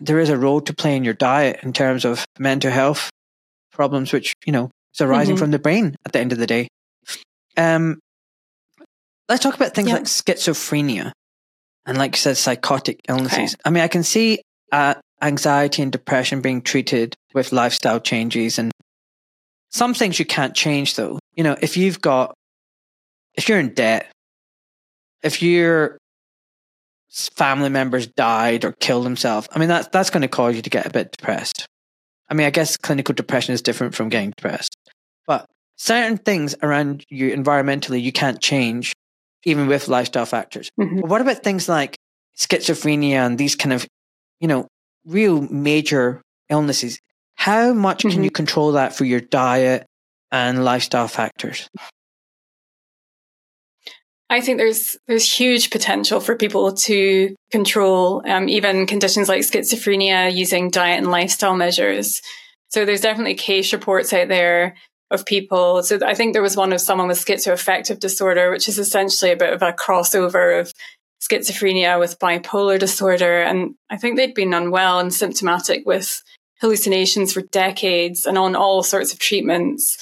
Speaker 1: there is a role to play in your diet in terms of mental health problems, which, you know, is arising mm-hmm. from the brain at the end of the day. Um, let's talk about things like schizophrenia and, like you said, psychotic illnesses. Okay. I mean, I can see uh, anxiety and depression being treated with lifestyle changes and some things you can't change though. You know, if you've got, if you're in debt, if your family members died or killed themselves, I mean, that's, that's going to cause you to get a bit depressed. I mean, I guess clinical depression is different from getting depressed, but certain things around you environmentally you can't change even with lifestyle factors. Mm-hmm. But what about things like schizophrenia and these kind of you know, real major illnesses, how much mm-hmm. can you control that for your diet and lifestyle factors?
Speaker 2: I think there's there's huge potential for people to control um, even conditions like schizophrenia using diet and lifestyle measures. So there's definitely case reports out there of people. So I think there was one of someone with schizoaffective disorder, which is essentially a bit of a crossover of schizophrenia with bipolar disorder. And I think they'd been unwell and symptomatic with hallucinations for decades and on all sorts of treatments.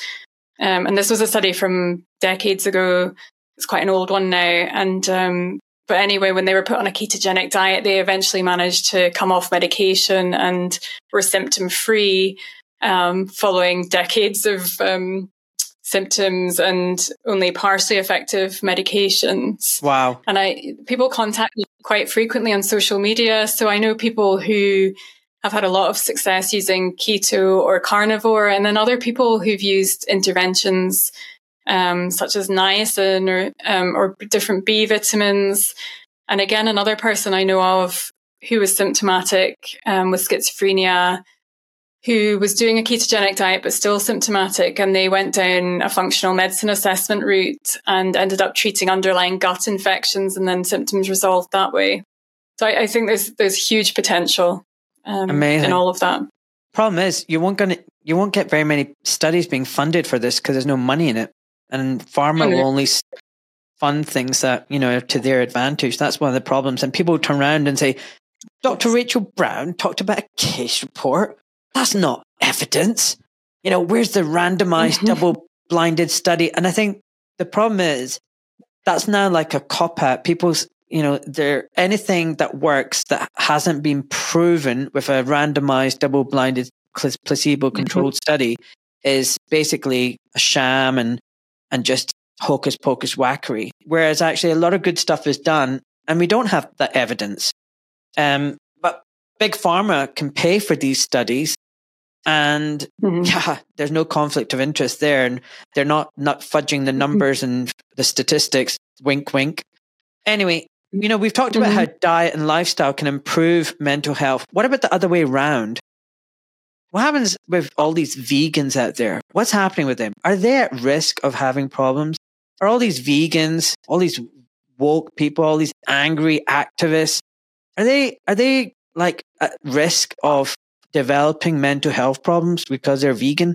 Speaker 2: Um, and this was a study from decades ago. It's quite an old one now. And, um, but anyway, when they were put on a ketogenic diet, they eventually managed to come off medication and were symptom free, um, following decades of, um, symptoms and only partially effective medications.
Speaker 1: Wow.
Speaker 2: And I people contact me quite frequently on social media. So I know people who have had a lot of success using keto or carnivore, and then other people who've used interventions um, such as niacin or um, or different B vitamins. And again, another person I know of who was symptomatic um, with schizophrenia who was doing a ketogenic diet but still symptomatic and they went down a functional medicine assessment route and ended up treating underlying gut infections and then symptoms resolved that way so i, I think there's there's huge potential um, Amazing. in all of that
Speaker 1: problem is you won't gonna you won't get very many studies being funded for this because there's no money in it and pharma mm-hmm. will only fund things that you know to their advantage that's one of the problems and people turn around and say dr rachel brown talked about a case report that's not evidence. You know, where's the randomized mm-hmm. double blinded study? And I think the problem is that's now like a cop out. People's, you know, there anything that works that hasn't been proven with a randomized double blinded placebo controlled mm-hmm. study is basically a sham and and just hocus pocus wackery. Whereas actually a lot of good stuff is done and we don't have that evidence. Um, but big pharma can pay for these studies and mm-hmm. [laughs] yeah, there's no conflict of interest there, and they're not not fudging the mm-hmm. numbers and the statistics. Wink, wink. Anyway, you know, we've talked about mm-hmm. how diet and lifestyle can improve mental health. What about the other way around? What happens with all these vegans out there? What's happening with them? Are they at risk of having problems? Are all these vegans, all these woke people, all these angry activists, are they are they like at risk of developing mental health problems because they're vegan?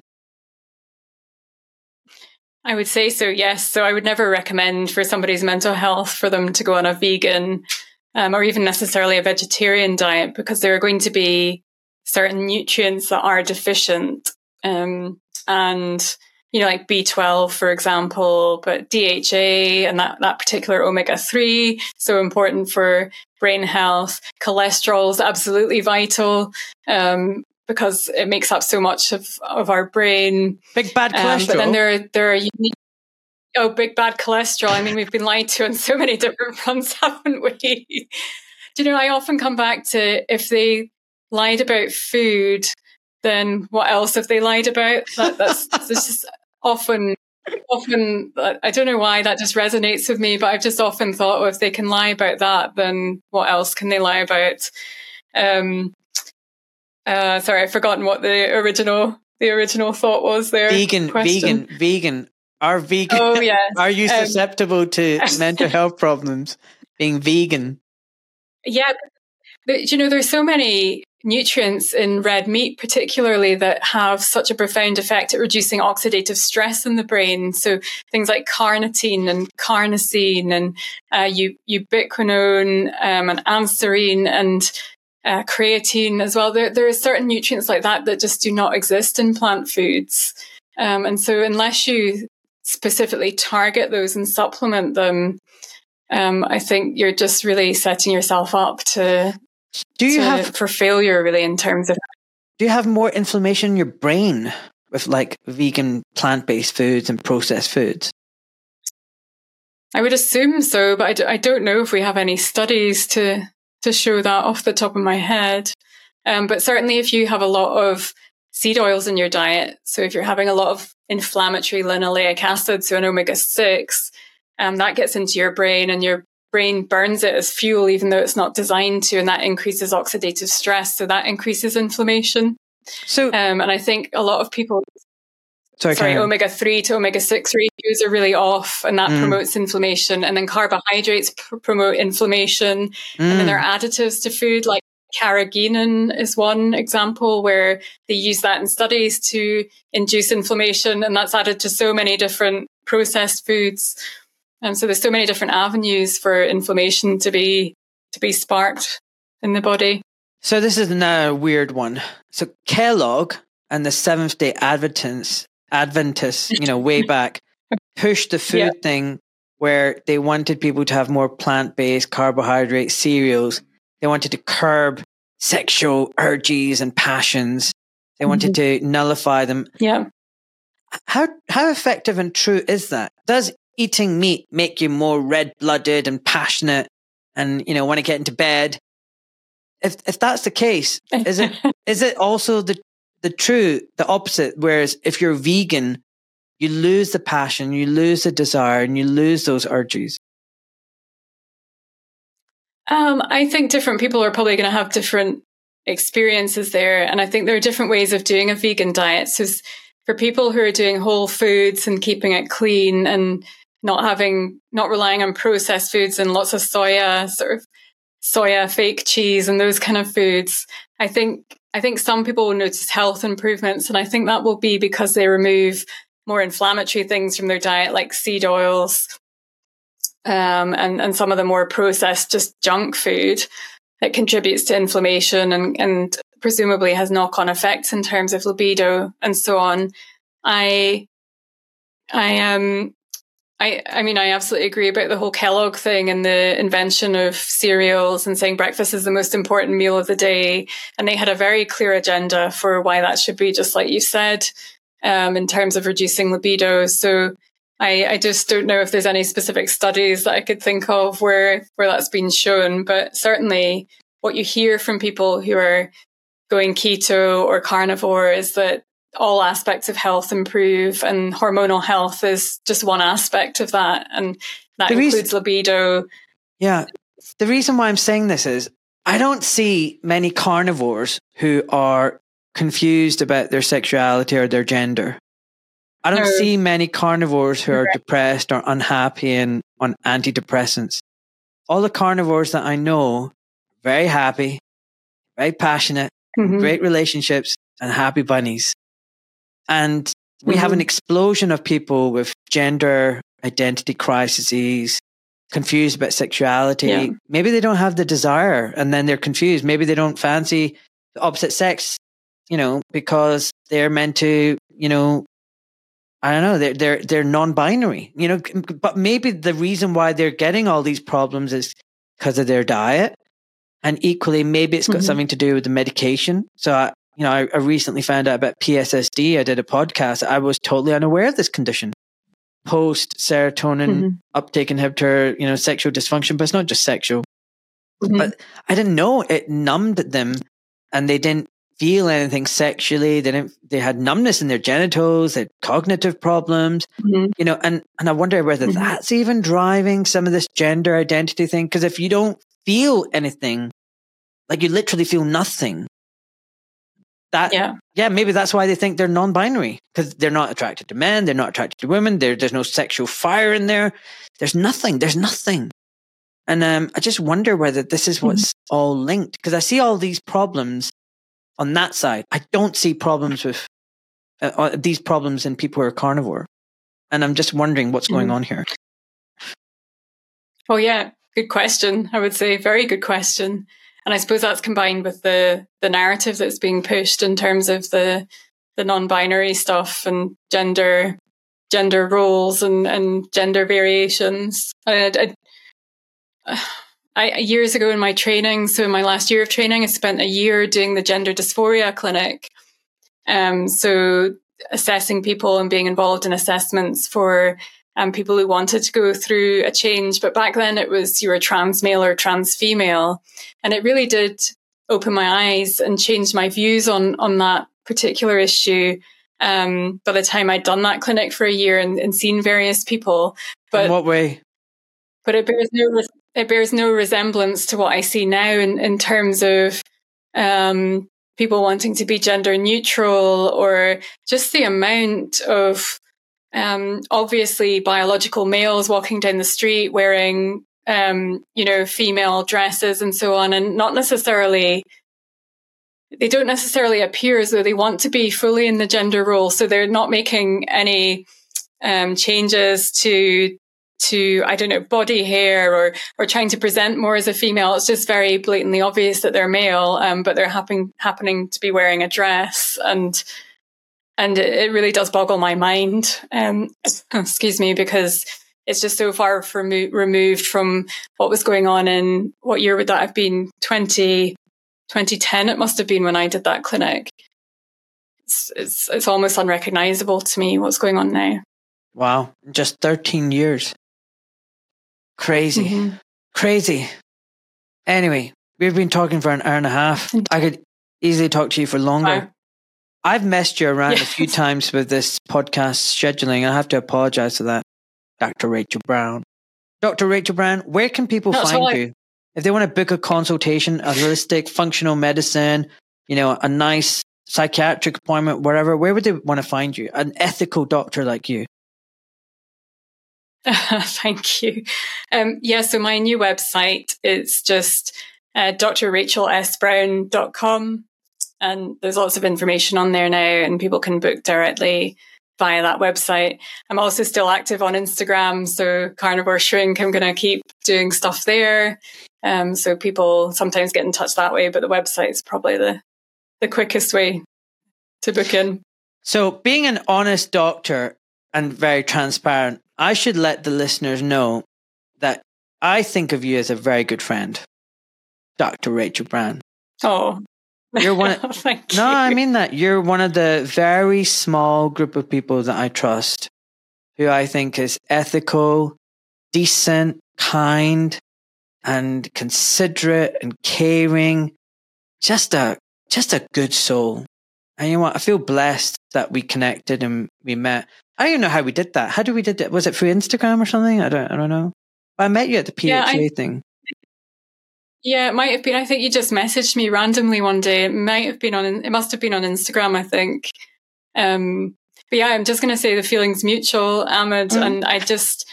Speaker 2: I would say so, yes. So I would never recommend for somebody's mental health for them to go on a vegan um, or even necessarily a vegetarian diet because there are going to be certain nutrients that are deficient. Um, and, you know, like B12, for example, but DHA and that, that particular omega 3, so important for brain health. Cholesterol is absolutely vital. Um, because it makes up so much of, of our brain.
Speaker 1: Big bad cholesterol. Um,
Speaker 2: but then there, there are unique Oh, big bad cholesterol. I mean, we've been lied to on so many different [laughs] fronts, haven't we? [laughs] Do you know, I often come back to if they lied about food, then what else have they lied about? That, that's, [laughs] that's just often, often, I don't know why that just resonates with me, but I've just often thought, well, if they can lie about that, then what else can they lie about? Um, uh, sorry, I've forgotten what the original the original thought was there.
Speaker 1: Vegan,
Speaker 2: question.
Speaker 1: vegan, vegan. Are vegan? Oh, yes. [laughs] Are you um, susceptible um, to [laughs] mental health problems being vegan?
Speaker 2: Yeah, but you know, there's so many nutrients in red meat, particularly that have such a profound effect at reducing oxidative stress in the brain. So things like carnitine and carnosine and uh, ubiquinone um, and anserine and uh, creatine as well. There, there are certain nutrients like that that just do not exist in plant foods. Um, and so unless you specifically target those and supplement them, um, I think you're just really setting yourself up to do you to, have for failure really in terms of
Speaker 1: do you have more inflammation in your brain with like vegan plant-based foods and processed foods?
Speaker 2: I would assume so but I d- I don't know if we have any studies to to show that off the top of my head. Um, but certainly if you have a lot of seed oils in your diet so if you're having a lot of inflammatory linoleic acid, so an omega 6, um, that gets into your brain and your brain burns it as fuel, even though it's not designed to, and that increases oxidative stress. So that increases inflammation. So, um, and I think a lot of people, sorry, sorry omega 3 to omega 6 ratios are really off, and that mm. promotes inflammation. And then carbohydrates pr- promote inflammation. Mm. And then there are additives to food like carrageenan is one example where they use that in studies to induce inflammation, and that's added to so many different processed foods. And so there's so many different avenues for inflammation to be to be sparked in the body.
Speaker 1: So this is now a weird one. So Kellogg and the Seventh Day Adventists, Adventists, you know, way [laughs] back, pushed the food yeah. thing where they wanted people to have more plant based carbohydrate cereals they wanted to curb sexual urges and passions. They wanted mm-hmm. to nullify them.
Speaker 2: Yeah.
Speaker 1: How how effective and true is that? Does eating meat make you more red blooded and passionate and you know want to get into bed? If if that's the case, is it [laughs] is it also the the true the opposite? Whereas if you're vegan, you lose the passion, you lose the desire, and you lose those urges.
Speaker 2: Um, I think different people are probably going to have different experiences there. And I think there are different ways of doing a vegan diet. So for people who are doing whole foods and keeping it clean and not having, not relying on processed foods and lots of soya, sort of soya, fake cheese and those kind of foods, I think, I think some people will notice health improvements. And I think that will be because they remove more inflammatory things from their diet, like seed oils, um, and, and some of the more processed, just junk food that contributes to inflammation and, and presumably has knock on effects in terms of libido and so on. I, I, um, I, I mean, I absolutely agree about the whole Kellogg thing and the invention of cereals and saying breakfast is the most important meal of the day. And they had a very clear agenda for why that should be, just like you said, um, in terms of reducing libido. So I, I just don't know if there's any specific studies that I could think of where, where that's been shown, but certainly what you hear from people who are going keto or carnivore is that all aspects of health improve and hormonal health is just one aspect of that. And that includes libido.
Speaker 1: Yeah. the reason why I'm saying this is I don't see many carnivores who are confused about their sexuality or their gender. I don't no. see many carnivores who are depressed or unhappy and on antidepressants. All the carnivores that I know, very happy, very passionate, mm-hmm. great relationships, and happy bunnies. And we mm-hmm. have an mm-hmm. explosion of people with gender identity crises, confused about sexuality. Yeah. Maybe they don't have the desire and then they're confused. Maybe they don't fancy the opposite sex, you know, because they're meant to, you know, I don't know, they're they're they're non-binary, you know, but maybe the reason why they're getting all these problems is because of their diet. And equally, maybe it's got mm-hmm. something to do with the medication. So I, you know, I, I recently found out about PSSD. I did a podcast. I was totally unaware of this condition. Post serotonin mm-hmm. uptake inhibitor, you know, sexual dysfunction, but it's not just sexual. Mm-hmm. But I didn't know it numbed them and they didn't feel anything sexually. They didn't, they had numbness in their genitals, they had cognitive problems, mm-hmm. you know, and, and I wonder whether mm-hmm. that's even driving some of this gender identity thing. Cause if you don't feel anything, like you literally feel nothing, that yeah. yeah maybe that's why they think they're non-binary because they're not attracted to men they're not attracted to women there there's no sexual fire in there. There's nothing there's nothing. And um, i just wonder whether this is what's mm-hmm. all linked because i see all these problems on that side. I don't see problems with uh, uh, these problems in people who are carnivore. And i'm just wondering what's mm-hmm. going on here.
Speaker 2: Well yeah good question i would say. Very good question and I suppose that's combined with the the narrative that's being pushed in terms of the the non-binary stuff and gender gender roles and and gender variations. I, I, [sighs] I, years ago in my training, so in my last year of training, I spent a year doing the gender dysphoria clinic. Um, so assessing people and being involved in assessments for um, people who wanted to go through a change. But back then it was you were trans male or trans female. And it really did open my eyes and change my views on, on that particular issue. Um, by the time I'd done that clinic for a year and, and seen various people,
Speaker 1: but in what way?
Speaker 2: But it bears no it bears no resemblance to what I see now in, in terms of um, people wanting to be gender neutral or just the amount of um, obviously biological males walking down the street wearing, um, you know, female dresses and so on, and not necessarily, they don't necessarily appear as though they want to be fully in the gender role. So they're not making any um, changes to to I don't know body hair or or trying to present more as a female. It's just very blatantly obvious that they're male, um, but they're happen, happening to be wearing a dress and and it, really does boggle my mind. Um, [coughs] excuse me, because it's just so far from, removed from what was going on in what year would that have been? 20, 2010, it must have been when I did that clinic. It's, it's, it's almost unrecognizable to me what's going on now.
Speaker 1: Wow. Just 13 years. Crazy. Mm-hmm. Crazy. Anyway, we've been talking for an hour and a half. I could easily talk to you for longer. Wow. I've messed you around a few times with this podcast scheduling. I have to apologize for that, Dr. Rachel Brown. Dr. Rachel Brown, where can people That's find you? If they want to book a consultation, a holistic functional medicine, you know, a nice psychiatric appointment, wherever, where would they want to find you? An ethical doctor like you. [laughs]
Speaker 2: Thank you. Um, yeah, so my new website is just uh, drrachelsbrown.com and there's lots of information on there now and people can book directly via that website. I'm also still active on Instagram. So Carnivore Shrink, I'm going to keep doing stuff there. Um, so people sometimes get in touch that way, but the website is probably the, the quickest way to book in.
Speaker 1: So being an honest doctor and very transparent, I should let the listeners know that I think of you as a very good friend, Dr. Rachel Brown.
Speaker 2: Oh,
Speaker 1: you're [laughs] one. Of, no. I mean that you're one of the very small group of people that I trust, who I think is ethical, decent, kind, and considerate and caring. Just a just a good soul. And you know what? I feel blessed that we connected and we met. I don't even know how we did that. How did we did that? Was it through Instagram or something? I don't. I don't know. I met you at the PHA yeah, I, thing.
Speaker 2: Yeah, it might have been. I think you just messaged me randomly one day. It might have been on. It must have been on Instagram. I think. Um, but yeah, I'm just going to say the feeling's mutual, Ahmed, mm. and I just.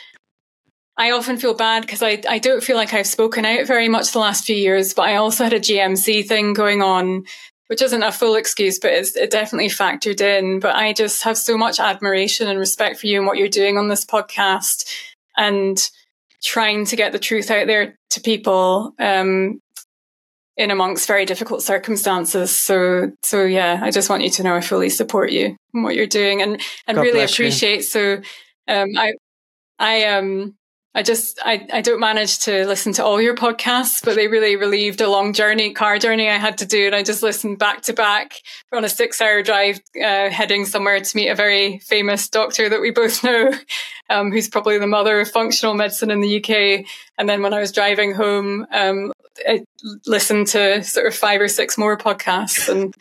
Speaker 2: I often feel bad because I, I don't feel like I've spoken out very much the last few years, but I also had a GMC thing going on, which isn't a full excuse, but it definitely factored in. But I just have so much admiration and respect for you and what you're doing on this podcast. And trying to get the truth out there to people um, in amongst very difficult circumstances. So, so yeah, I just want you to know I fully support you and what you're doing, and and God really appreciate. You. So, um, I, I um, I just I, I don't manage to listen to all your podcasts, but they really relieved a long journey, car journey I had to do, and I just listened back to back on a six-hour drive, uh, heading somewhere to meet a very famous doctor that we both [laughs] know, um, who's probably the mother of functional medicine in the UK. And then when I was driving home, um, I listened to sort of five or six more podcasts, and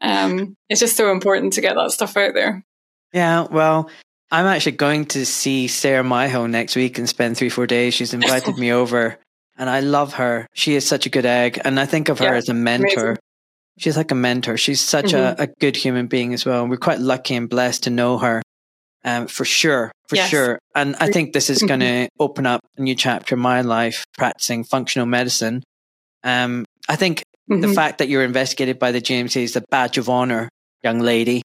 Speaker 2: um, it's just so important to get that stuff out there.
Speaker 1: Yeah, well, I'm actually going to see Sarah Myhill next week and spend three, four days. She's invited me over and I love her. She is such a good egg. And I think of her yeah, as a mentor. Amazing. She's like a mentor. She's such mm-hmm. a, a, good human being as well. And we're quite lucky and blessed to know her um, for sure, for yes. sure. And I think this is going to mm-hmm. open up a new chapter in my life practicing functional medicine. Um, I think mm-hmm. the fact that you're investigated by the GMC is a badge of honor, young lady.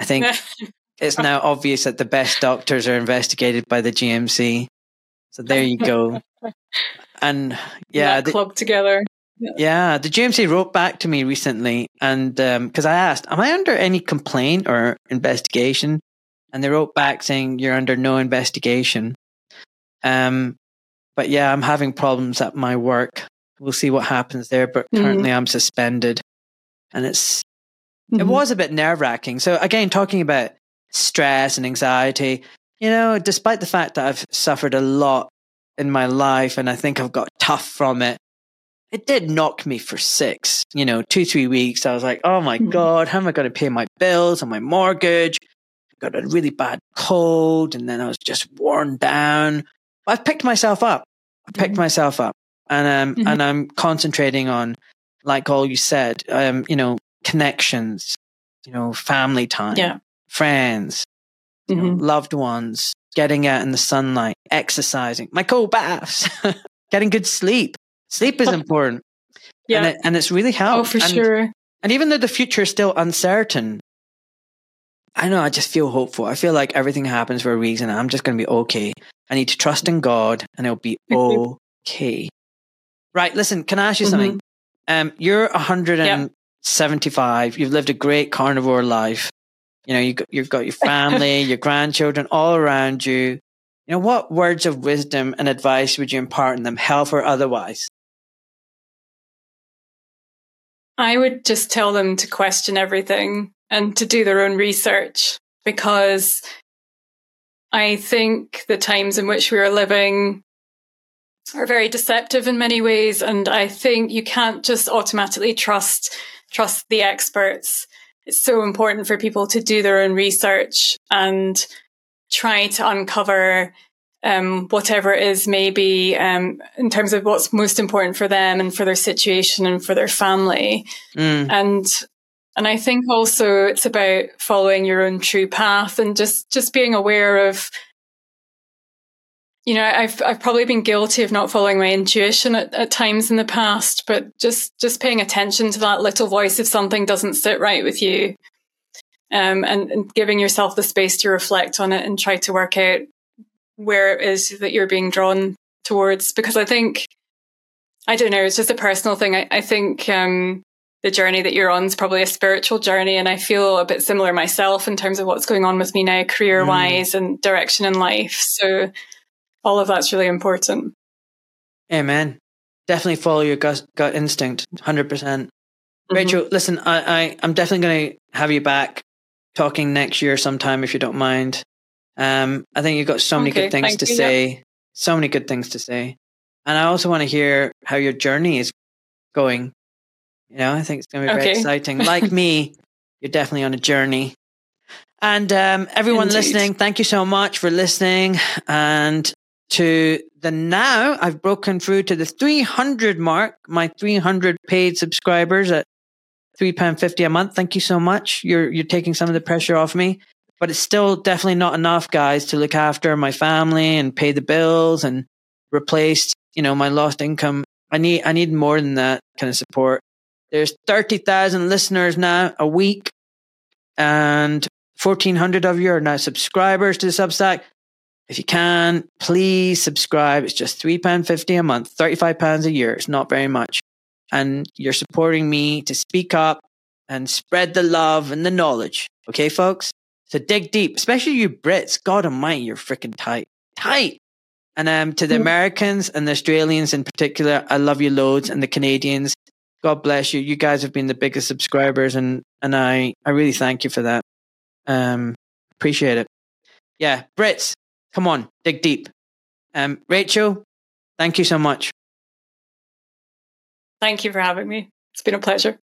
Speaker 1: I think [laughs] it's now obvious that the best doctors are investigated by the GMC. So there you go. And yeah,
Speaker 2: the, club together.
Speaker 1: Yeah. the GMC wrote back to me recently, and because um, I asked, "Am I under any complaint or investigation?" And they wrote back saying, "You're under no investigation." Um, but yeah, I'm having problems at my work. We'll see what happens there. But mm-hmm. currently, mm-hmm. I'm suspended, and it's mm-hmm. it was a bit nerve wracking. So again, talking about stress and anxiety. You know, despite the fact that I've suffered a lot in my life and I think I've got tough from it, it did knock me for six, you know, two, three weeks. I was like, oh my mm-hmm. God, how am I going to pay my bills and my mortgage? I got a really bad cold and then I was just worn down. I've picked myself up. I picked mm-hmm. myself up and um, mm-hmm. and I'm concentrating on, like all you said, um, you know, connections, you know, family time,
Speaker 2: yeah
Speaker 1: friends, mm-hmm. know, loved ones, getting out in the sunlight, exercising, my cold baths, [laughs] getting good sleep. Sleep is important. Yeah. And, it, and it's really helped.
Speaker 2: Oh, for
Speaker 1: and,
Speaker 2: sure.
Speaker 1: And even though the future is still uncertain, I know I just feel hopeful. I feel like everything happens for a reason. I'm just going to be okay. I need to trust in God and it'll be okay. Right. Listen, can I ask you mm-hmm. something? Um, you're 175. Yep. You've lived a great carnivore life. You know, you got, you've got your family, [laughs] your grandchildren all around you. You know, what words of wisdom and advice would you impart in them, health or otherwise?
Speaker 2: I would just tell them to question everything and to do their own research because I think the times in which we are living are very deceptive in many ways. And I think you can't just automatically trust, trust the experts it's so important for people to do their own research and try to uncover um, whatever it is maybe um, in terms of what's most important for them and for their situation and for their family mm. and and I think also it's about following your own true path and just just being aware of you know, I've I've probably been guilty of not following my intuition at, at times in the past, but just just paying attention to that little voice if something doesn't sit right with you, um, and, and giving yourself the space to reflect on it and try to work out where it is that you're being drawn towards. Because I think, I don't know, it's just a personal thing. I, I think um, the journey that you're on is probably a spiritual journey, and I feel a bit similar myself in terms of what's going on with me now, career wise mm. and direction in life. So all of that's really important.
Speaker 1: Amen. Definitely follow your gut, gut instinct, 100%. percent mm-hmm. Rachel, listen, I, I, I'm definitely going to have you back talking next year sometime if you don't mind. Um, I think you've got so many okay, good things to you, say, yeah. so many good things to say. And I also want to hear how your journey is going. You know, I think it's going to be very exciting. [laughs] Like me, you're definitely on a journey. And um, everyone Indeed. listening, thank you so much for listening. And to the now I've broken through to the 300 mark, my 300 paid subscribers at £3.50 a month. Thank you so much. You're, you're taking some of the pressure off me, but it's still definitely not enough, guys, to look after my family and pay the bills and replace, you know, my lost income. I need, I need more than that kind of support. There's 30,000 listeners now a week and 1400 of you are now subscribers to the Substack. If you can, please subscribe. It's just £3.50 a month, £35 a year. It's not very much. And you're supporting me to speak up and spread the love and the knowledge. Okay, folks? So dig deep, especially you Brits. God almighty, you're freaking tight. Tight. And um, to the hmm. Americans and the Australians in particular, I love you loads. And the Canadians, God bless you. You guys have been the biggest subscribers, and and I I really thank you for that. Um, appreciate it. Yeah, Brits, Come on, dig deep. Um, Rachel, thank you so much.
Speaker 2: Thank you for having me. It's been a pleasure.